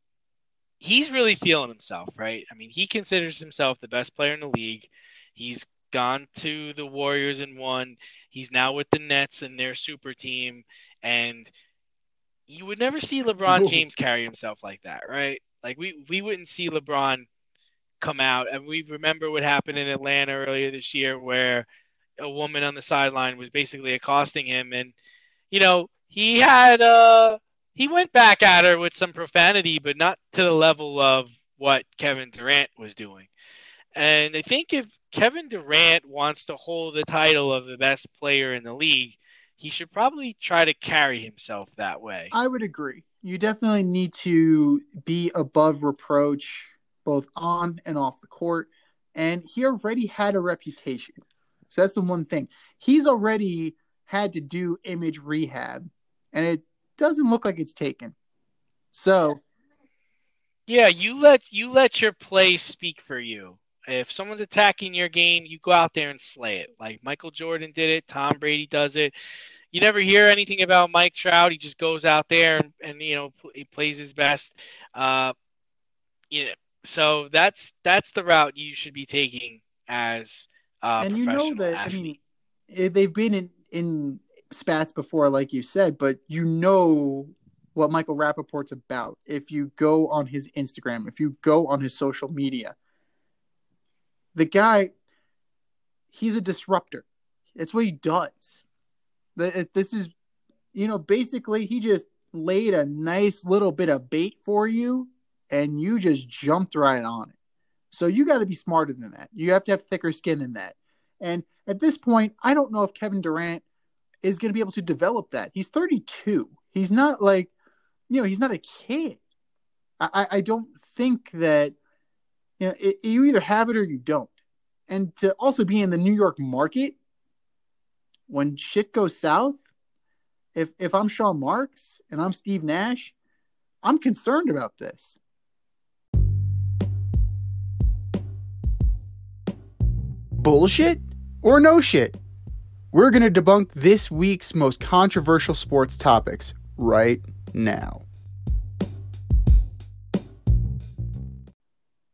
he's really feeling himself, right? I mean, he considers himself the best player in the league. He's gone to the Warriors and won. He's now with the Nets and their super team, and you would never see LeBron. James carry himself like that, right? Like we we wouldn't see LeBron come out, and we remember what happened in Atlanta earlier this year, where a woman on the sideline was basically accosting him, and you know he had uh he went back at her with some profanity, but not to the level of what Kevin Durant was doing. And I think if Kevin Durant wants to hold the title of the best player in the league, he should probably try to carry himself that way.
I would agree. You definitely need to be above reproach, both on and off the court. And he already had a reputation. So that's the one thing. He's already had to do image rehab, and it doesn't look like it's taken. So,
Yeah, you let you let your play speak for you. If someone's attacking your game, you go out there and slay it. Like Michael Jordan did it, Tom Brady does it. You never hear anything about Mike Trout. He just goes out there and, and you know he plays his best. Uh, you know, So that's that's the route you should be taking as
and you know that
athlete.
I mean they've been in in spats before, like you said, but you know what Michael Rapaport's about if you go on his Instagram, if you go on his social media. The guy, he's a disruptor. It's what he does. This is, you know, basically he just laid a nice little bit of bait for you and you just jumped right on it. So you got to be smarter than that. You have to have thicker skin than that. And at this point, I don't know if Kevin Durant is going to be able to develop that. He's 32. He's not like, you know, he's not a kid. I, I don't think that, you know, it, you either have it or you don't. And to also be in the New York market when shit goes south, if if I'm Sean Marks and I'm Steve Nash, I'm concerned about this. Bullshit or no shit? We're going to debunk this week's most controversial sports topics right now.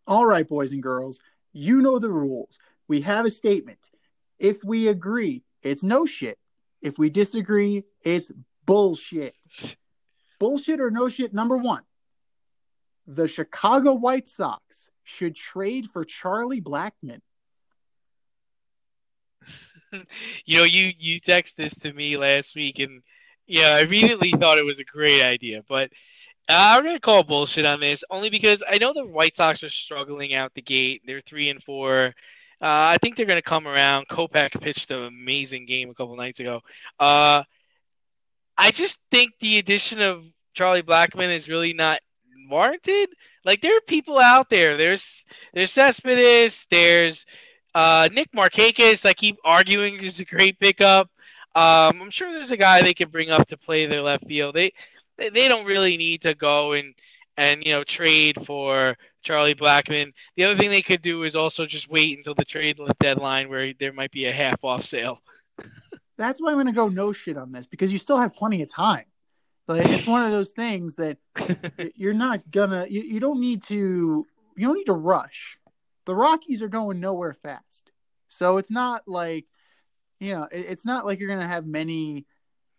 All right, boys and girls, you know the rules. We have a statement. If we agree, it's no shit. If we disagree, it's bullshit. bullshit or no shit, number one. The Chicago White Sox should trade for Charlie Blackmon.
You know, you you text this to me last week, and yeah, I immediately thought it was a great idea. But I'm gonna call bullshit on this only because I know the White Sox are struggling out the gate. They're three and four. Uh, I think they're going to come around. Kopech pitched an amazing game a couple nights ago. Uh, I just think the addition of Charlie Blackmon is really not warranted. Like there are people out there. There's there's Cespedes. There's uh, Nick Markakis. I keep arguing is a great pickup. Um, I'm sure there's a guy they can bring up to play their left field. They they don't really need to go and and you know trade for Charlie Blackmon. The other thing they could do is also just wait until the trade deadline where there might be a half off sale.
That's why I'm going to go no shit on this because you still have plenty of time. Like it's one of those things that you're not gonna. You, you don't need to. You don't need to rush. The Rockies are going nowhere fast, so it's not like you know. It's not like you're going to have many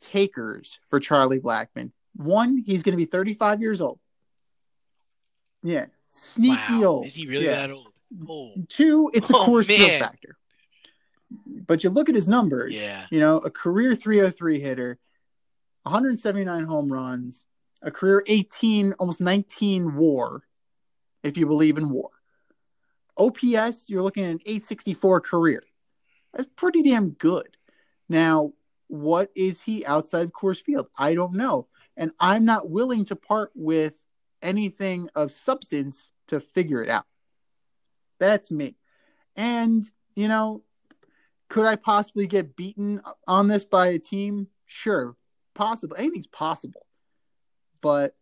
takers for Charlie Blackmon. One, he's going to be 35 years old. Yeah, sneaky
wow.
old.
Is he really
yeah.
that old? Oh.
Two, it's a
Oh,
Coors Field factor. But you look at his numbers.
Yeah.
You know, a career 303 hitter, 179 home runs, a career 18, almost 19 WAR, if you believe in WAR. OPS, you're looking at an 864 career. That's pretty damn good. Now, what is he outside of Coors Field? I don't know. And I'm not willing to part with anything of substance to figure it out. That's me. And, you know, could I possibly get beaten on this by a team? Sure, possible. Anything's possible. But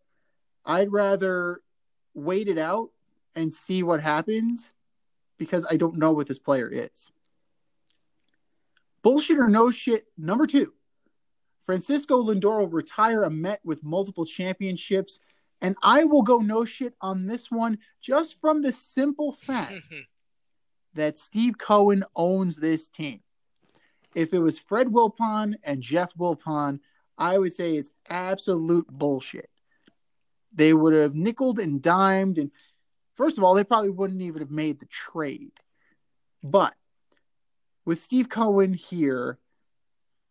I'd rather wait it out and see what happens because I don't know what this player is. Bullshit or no shit, number two. Francisco Lindor will retire a Met with multiple championships, and I will go no shit on this one just from the simple fact that Steve Cohen owns this team. If it was Fred Wilpon and Jeff Wilpon, I would say it's absolute bullshit. They would have nickled and dimed, and first of all, they probably wouldn't even have made the trade. But with Steve Cohen here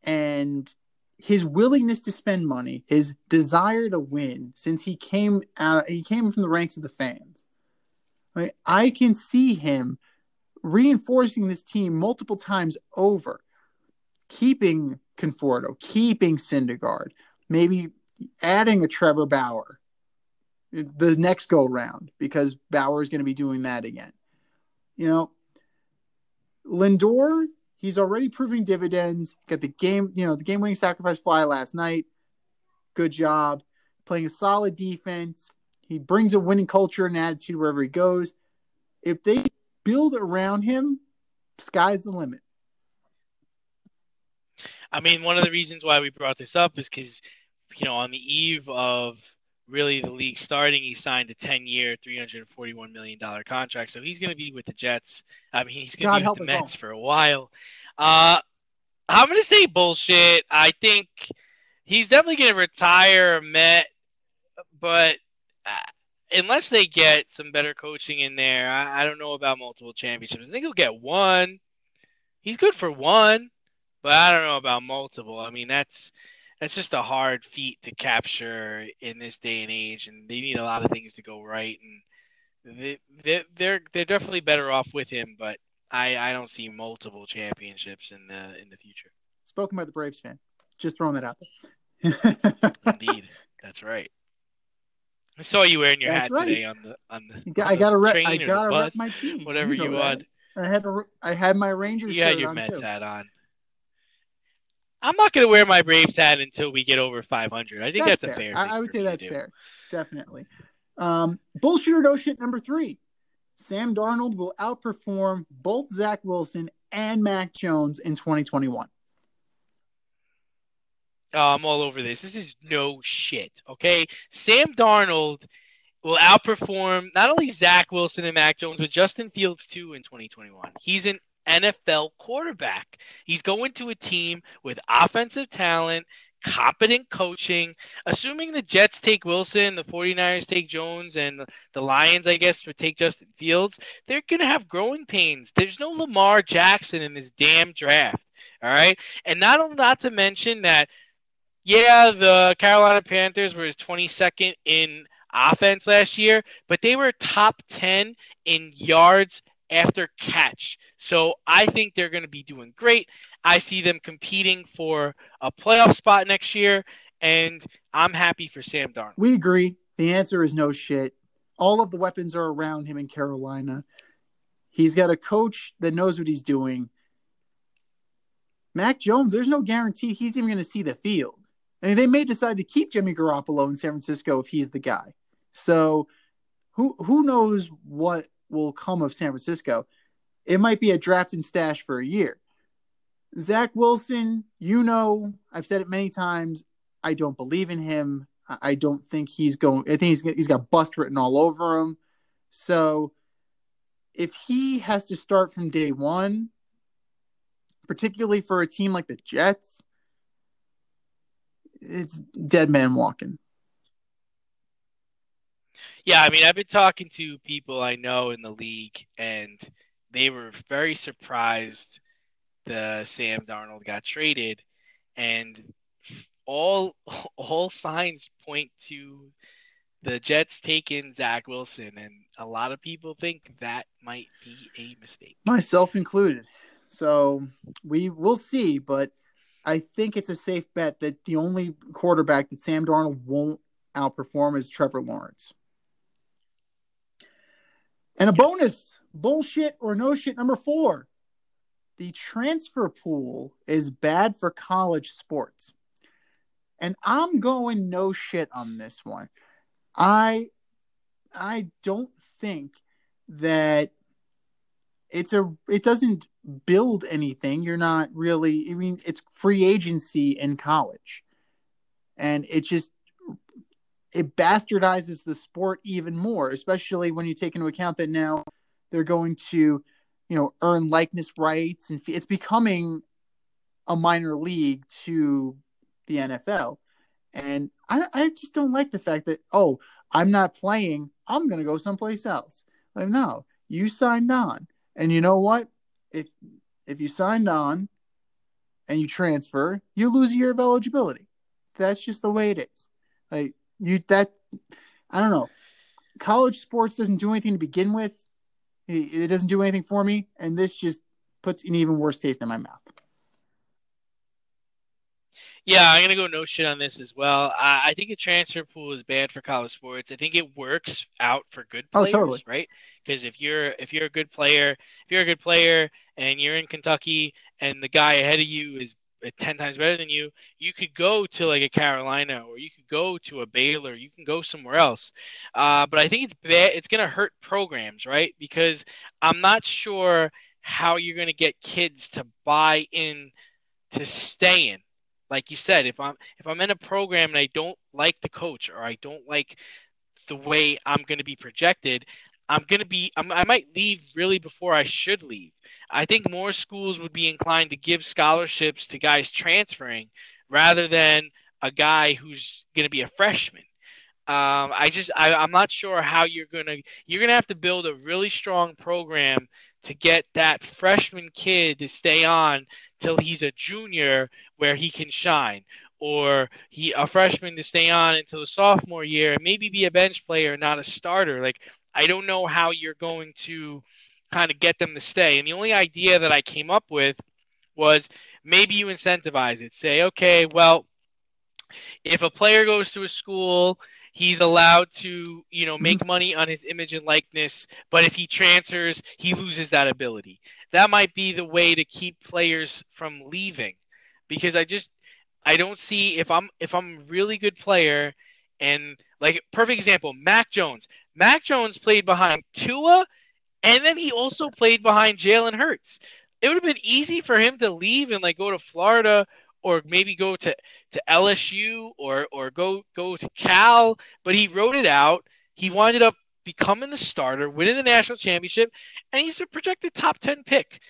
and his willingness to spend money, his desire to win, since he came out, he came from the ranks of the fans. Right? I can see him reinforcing this team multiple times over, keeping Conforto, keeping Syndergaard, maybe adding a Trevor Bauer the next go round because Bauer is going to be doing that again. You know, Lindor, he's already proving dividends. Got the game, you know, the game winning sacrifice fly last night. Good job playing a solid defense. He brings a winning culture and attitude wherever he goes. If they build around him, sky's the limit.
I mean, one of the reasons why we brought this up is because, you know, on the eve of really the league starting. He signed a 10 year, $341 million contract. So he's going to be with the Jets. I mean, he's going to be with the Mets all. for a while. Uh, I'm going to say bullshit. I think he's definitely going to retire a Met, but uh, unless they get some better coaching in there, I, I don't know about multiple championships. I think he'll get one. He's good for one, but I don't know about multiple. I mean, that's that's just a hard feat to capture in this day and age, and they need a lot of things to go right. And they, they, they're they're definitely better off with him, but I, I don't see multiple championships in the in the future.
Spoken by the Braves fan. Just throwing that out there.
Indeed, that's right. I saw you wearing your That's hat right. today on the on the.
Got, I got to rep. I got to rep my team.
Whatever you, know you want.
I had a, I had my Rangers.
You
had
your Mets too. hat on. I'm not going to wear my Braves hat until we get over 500. I think that's, that's a fair.
I, I, would say that's fair. Definitely. Um, bullshit or no shit number three. Sam Darnold will outperform both Zach Wilson and Mac Jones in 2021.
Oh, I'm all over this. This is no shit. Okay, Sam Darnold will outperform not only Zach Wilson and Mac Jones, but Justin Fields too in 2021. He's an NFL quarterback. He's going to a team with offensive talent, competent coaching. Assuming the Jets take Wilson, the 49ers take Jones, and the Lions, I guess, would take Justin Fields, they're going to have growing pains. There's no Lamar Jackson in this damn draft. All right. And not, not to mention that yeah, the Carolina Panthers were 22nd in offense last year, but they were top 10 in yards after catch. So I think they're going to be doing great. I see them competing for a playoff spot next year, and I'm happy for Sam Darnold.
We agree. The answer is no shit. All of the weapons are around him in Carolina. He's got a coach that knows what he's doing. Mac Jones, there's no guarantee he's even going to see the field. I mean, they may decide to keep Jimmy Garoppolo in San Francisco if he's the guy. So, who who knows what will come of San Francisco? It might be a draft and stash for a year. Zach Wilson, you know, I've said it many times. I don't believe in him. I don't think he's going. I think he's he's got bust written all over him. So, if he has to start from day one, particularly for a team like the Jets, it's dead man walking.
Yeah, I mean, I've been talking to people I know in the league, and they were very surprised the Sam Darnold got traded, and all all signs point to the Jets taking Zach Wilson, and a lot of people think that might be a mistake,
myself included. So we will see, but I think it's a safe bet that the only quarterback that Sam Darnold won't outperform is Trevor Lawrence. And a bonus bullshit or no shit number four the transfer pool is bad for college sports. And I'm going no shit on this one. I I don't think that it's a it doesn't build anything. You're not really I mean it's free agency in college. And it just it bastardizes the sport even more, especially when you take into account that now they're going to, you know, earn likeness rights and it's becoming a minor league to the NFL. And I, I just don't like the fact that, oh, I'm not playing. I'm going to go someplace else. Like, no, you signed on. And you know what? If if you signed on and you transfer, you lose a year of eligibility. That's just the way it is. Like you that I don't know. College sports doesn't do anything to begin with. It doesn't do anything for me, and this just puts an even worse taste in my mouth.
Yeah, I'm gonna go no shit on this as well. I, I think a transfer pool is bad for college sports. I think it works out for good oh, players, oh, totally. right? because if you're if you're a good player, if you're a good player and you're in Kentucky and the guy ahead of you is ten times better than you, you could go to like a Carolina or you could go to a Baylor. You can go somewhere else. Uh, but I think it's bad. It's going to hurt programs, right? Because I'm not sure how you're going to get kids to buy in to stay in. like you said, if I'm if I'm in a program and I don't like the coach or I don't like the way I'm going to be projected, I'm going to be I'm, I might leave really before I should leave. I think more schools would be inclined to give scholarships to guys transferring rather than a guy who's going to be a freshman. Um, I just I, I'm not sure how you're gonna you're gonna have to build a really strong program to get that freshman kid to stay on till he's a junior where he can shine or he a freshman to stay on until the sophomore year and maybe be a bench player not a starter like i don't know how you're going to kind of get them to stay. And the only idea that i came up with was maybe you incentivize it. Say okay well if a player goes to a school he's allowed to you know make mm-hmm. money on his image and likeness but if he transfers he loses that ability. That might be the way to keep players from leaving because i just i don't see if i'm if i'm a really good player and like perfect example mac jones. Mac jones played behind tua and then he also played behind jalen hurts it would have been easy for him to leave and like go to florida or maybe go to, to LSU or or go go to Cal, but he wrote it out. He winded up becoming the starter, winning the national championship, and he's a projected top 10 pick.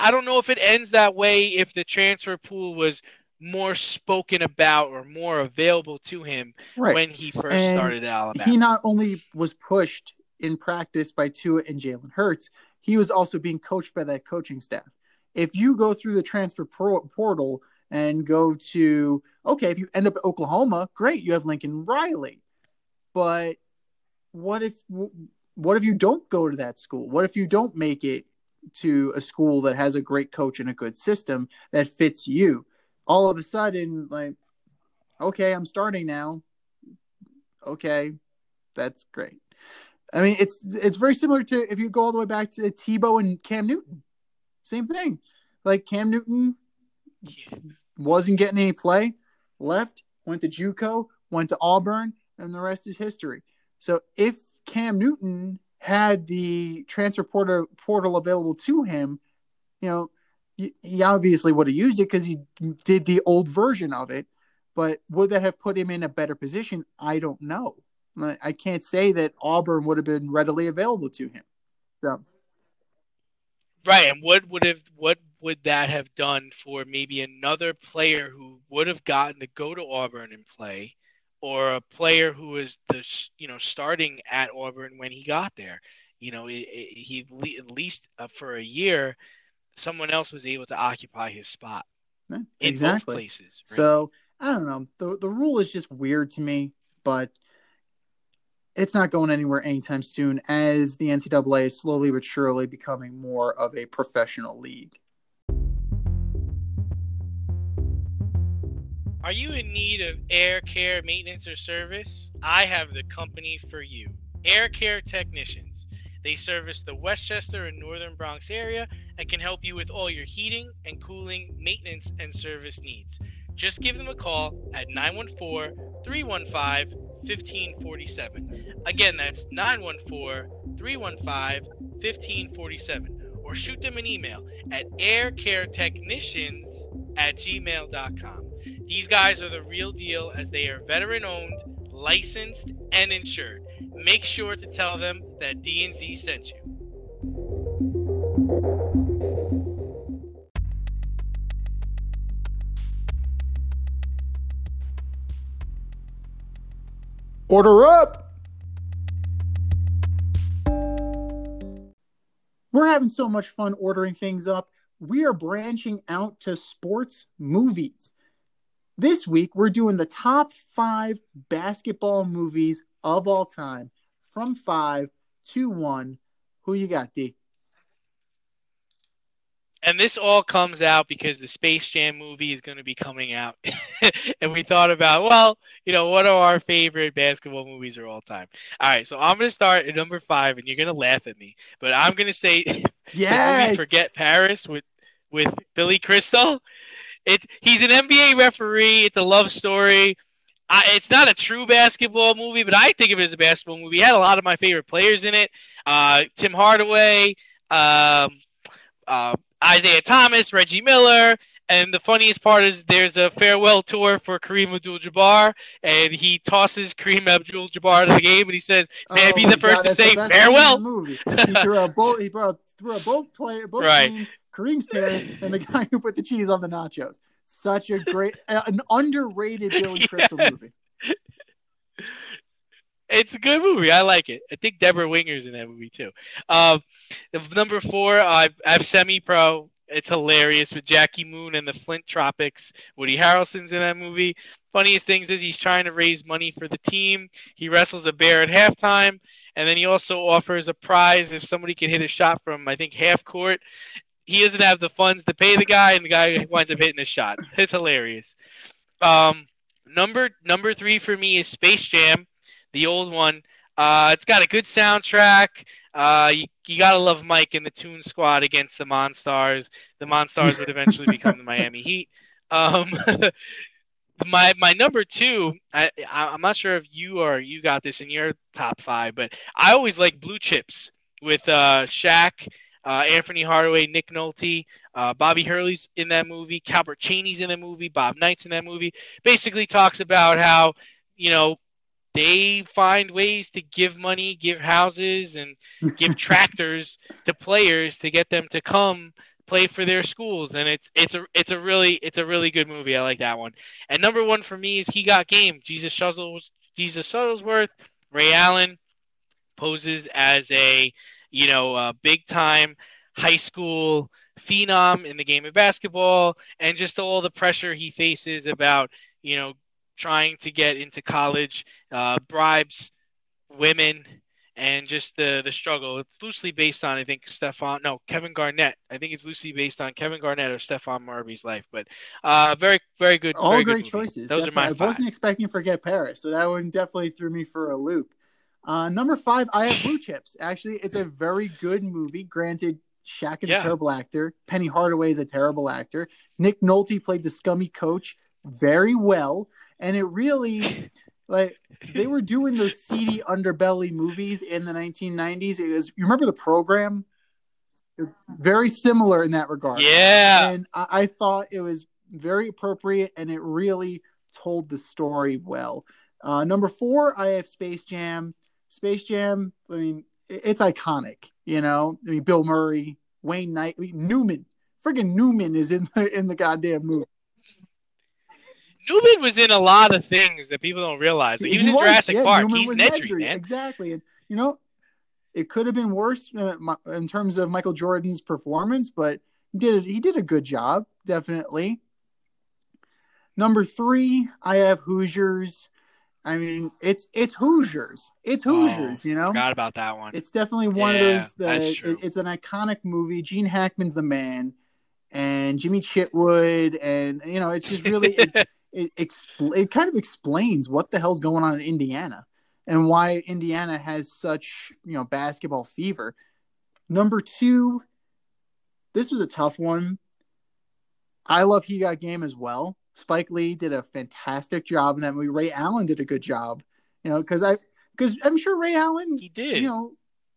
I don't know if it ends that way if the transfer pool was more spoken about or more available to him right. when he first and started at Alabama.
He not only was pushed in practice by Tua and Jalen Hurts, he was also being coached by that coaching staff. If you go through the transfer portal and go to okay if you end up at oklahoma great you have lincoln riley. But what if what if you don't go to that school? What if you don't make it to a school that has a great coach and a good system that fits you? All of a sudden like okay i'm starting now. Okay that's great i mean it's it's very similar to if you go all the way back to tebow and cam newton same thing like cam newton wasn't getting any play, left, went to JUCO, went to Auburn, and the rest is history. So if Cam Newton had the transfer portal, portal available to him, you know, he obviously would have used it because he did the old version of it. But would that have put him in a better position? I don't know. I can't say that Auburn would have been readily available to him. So,
right, and what would have what would that have done for maybe another player who would have gotten to go to Auburn and play, or a player who was the you know starting at Auburn when he got there? You know, it, it, he at least uh, for a year, someone else was able to occupy his spot.
Yeah, exactly. places. Right? So I don't know. The the rule is just weird to me, but it's not going anywhere anytime soon as the NCAA is slowly but surely becoming more of a professional league.
Are you in need of air care maintenance or service? I have the company for you. Air Care Technicians. They service the Westchester and Northern Bronx area and can help you with all your heating and cooling, maintenance, and service needs. Just give them a call at 914 315 1547. Again, that's 914 315 1547. Or shoot them an email at aircaretechnicians at gmail.com. These guys are the real deal as they are veteran owned, licensed, and insured. Make sure to tell them that D&Z sent you.
Order up! We're having so much fun ordering things up. We are branching out to sports movies. This week, we're doing the top five basketball movies of all time from five to one. Who you got, D?
And this all comes out because the Space Jam movie is going to be coming out. and we thought about, well, you know, what are our favorite basketball movies of all time? All right, so I'm going to start at number five, and you're going to laugh at me. But I'm going to say
yes!
Forget Paris with, with Billy Crystal. It's he's an NBA referee. It's a love story. I, it's not a true basketball movie, but I think of it as a basketball movie. It had a lot of my favorite players in it. Uh, Tim Hardaway, um, uh, Isiah Thomas, Reggie Miller, And the funniest part is there's a farewell tour for Kareem Abdul-Jabbar, and he tosses Kareem Abdul-Jabbar out of the game, and he says, "May I be
Oh
the first
God,
to say
best scene in
farewell?"
movie. He threw out both. He brought threw out both play both
Right.
teams, Kareem's parents, and the guy who put the cheese on the nachos. Such a great, an underrated Billy Crystal
Yes.
movie.
It's a good movie. I like it. I think Debra Winger's in that movie too. Um, the number four, I have Semi Pro. It's hilarious with Jackie Moon and the Flint Tropics. Woody Harrelson's in that movie. Funniest things is he's trying to raise money for the team. He wrestles a bear at halftime, and then he also offers a prize if somebody can hit a shot from I think half court. He doesn't have the funds to pay the guy, and the guy winds up hitting a shot. It's hilarious. Um, number number three for me is Space Jam the old one. Uh, it's got a good soundtrack. Uh, you, you gotta love Mike and the Toon Squad against the Monstars. The Monstars would eventually become the Miami Heat. Um, my my number two, I, I I'm not sure if you or you got this in your top five, but I always like Blue Chips with uh, Shaq, uh, Anfernee Hardaway, Nick Nolte, uh, Bobby Hurley's in that movie, Calbert Cheney's in that movie, Bob Knight's in that movie. Basically talks about how you know they find ways to give money, give houses, and give tractors to players to get them to come play for their schools. And it's it's a it's a really it's a really good movie. I like that one. And number one for me is He Got Game. Jesus Shuttles Jesus Shuttlesworth, Ray Allen poses as a you know a big time high school phenom in the game of basketball, and just all the pressure he faces about you know trying to get into college, uh, bribes women, and just the the struggle. It's loosely based on I think Stephon no Kevin Garnett. I think it's loosely based on Kevin Garnett or Stephon Marbury's life. But uh, very very good.
All
very
great
good
choices.
Those
definitely.
are my
I
five.
wasn't expecting Forget Paris, so that one definitely threw me for a loop. Uh, number five, I have Blue Chips. Actually, it's a very good movie. Granted, Shaq is
Yeah.
a terrible actor. Penny Hardaway is a terrible actor. Nick Nolte played the scummy coach very well, and it really like they were doing those seedy underbelly movies in the 1990s. It was you remember the program? Very similar in that regard
Yeah.
and I, I thought it was very appropriate and it really told the story well. Uh, number four, I have Space Jam. Space Jam, I mean, it's iconic. You know, I mean, Bill Murray, Wayne Knight, I mean, Newman, friggin' Newman is in the in the goddamn movie.
Newman was in a lot of things that people don't realize. Like, he was in Jurassic
yeah,
Park.
Newman
He's
was
Nedry, man.
exactly. And you know, it could have been worse uh, in terms of Michael Jordan's performance, but he did he did a good job, definitely. Number three, I have Hoosiers. I mean, it's it's Hoosiers. It's Hoosiers. you know,
Forgot about that one.
it's definitely one
Yeah,
of those.
that's
That,
true.
it- it's an iconic movie. Gene Hackman's the man, and Jimmy Chitwood, and you know, it's just really it, it, expl- it kind of explains what the hell's going on in Indiana and why Indiana has such you know basketball fever. Number two, this was a tough one. I love He Got Game as well. Spike Lee did a fantastic job in that movie. Ray Allen did a good job, you know, because I because I'm sure Ray Allen
he did.
you know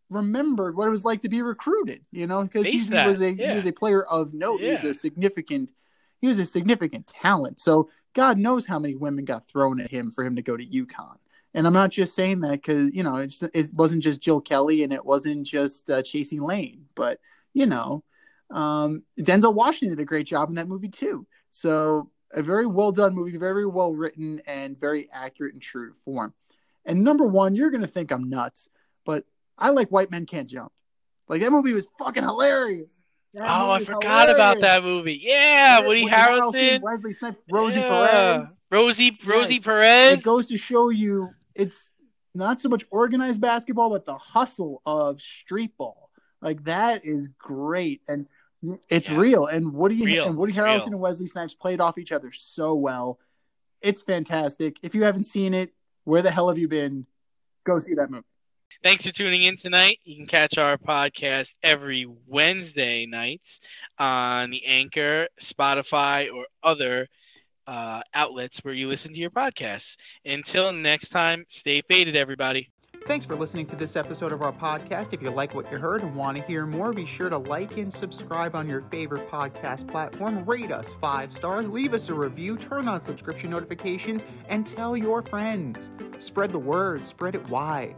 remembered what it was like to be recruited you know because he,
that,
was a
yeah.
he was a player of note he was a significant he was a significant talent so god knows how many women got thrown at him for him to go to UConn and i'm not just saying that because you know it's, it wasn't just jill kelly and it wasn't just uh, Chasey Lain but you know um, denzel washington did a great job in that movie too so a very well done movie very well written and very accurate and true to form and number one you're to think i'm nuts but I like White Men Can't Jump. Like that movie was fucking hilarious. That
oh, I
was
forgot about that movie. Yeah, Woody, Harrelson,
Wesley Snipes, Rosie
Yeah.
Perez.
Rosie, Rosie
Yes.
Perez.
It goes to show you it's not so much organized basketball, but the hustle of street ball. Like that is great, and it's
Yeah.
real. And Woody
Real.
and Woody
It's
Harrelson
real.
and Wesley Snipes played off each other so well. It's fantastic. If you haven't seen it, where the hell have you been? Go see that movie.
Thanks for tuning in tonight. You can catch our podcast every Wednesday nights on the Anchor, Spotify, or other uh, outlets where you listen to your podcasts. Until next time, stay faded, everybody.
Thanks for listening to this episode of our podcast. If you like what you heard and want to hear more, be sure to like and subscribe on your favorite podcast platform. Rate us five stars, leave us a review, turn on subscription notifications, and tell your friends. Spread the word, spread it wide.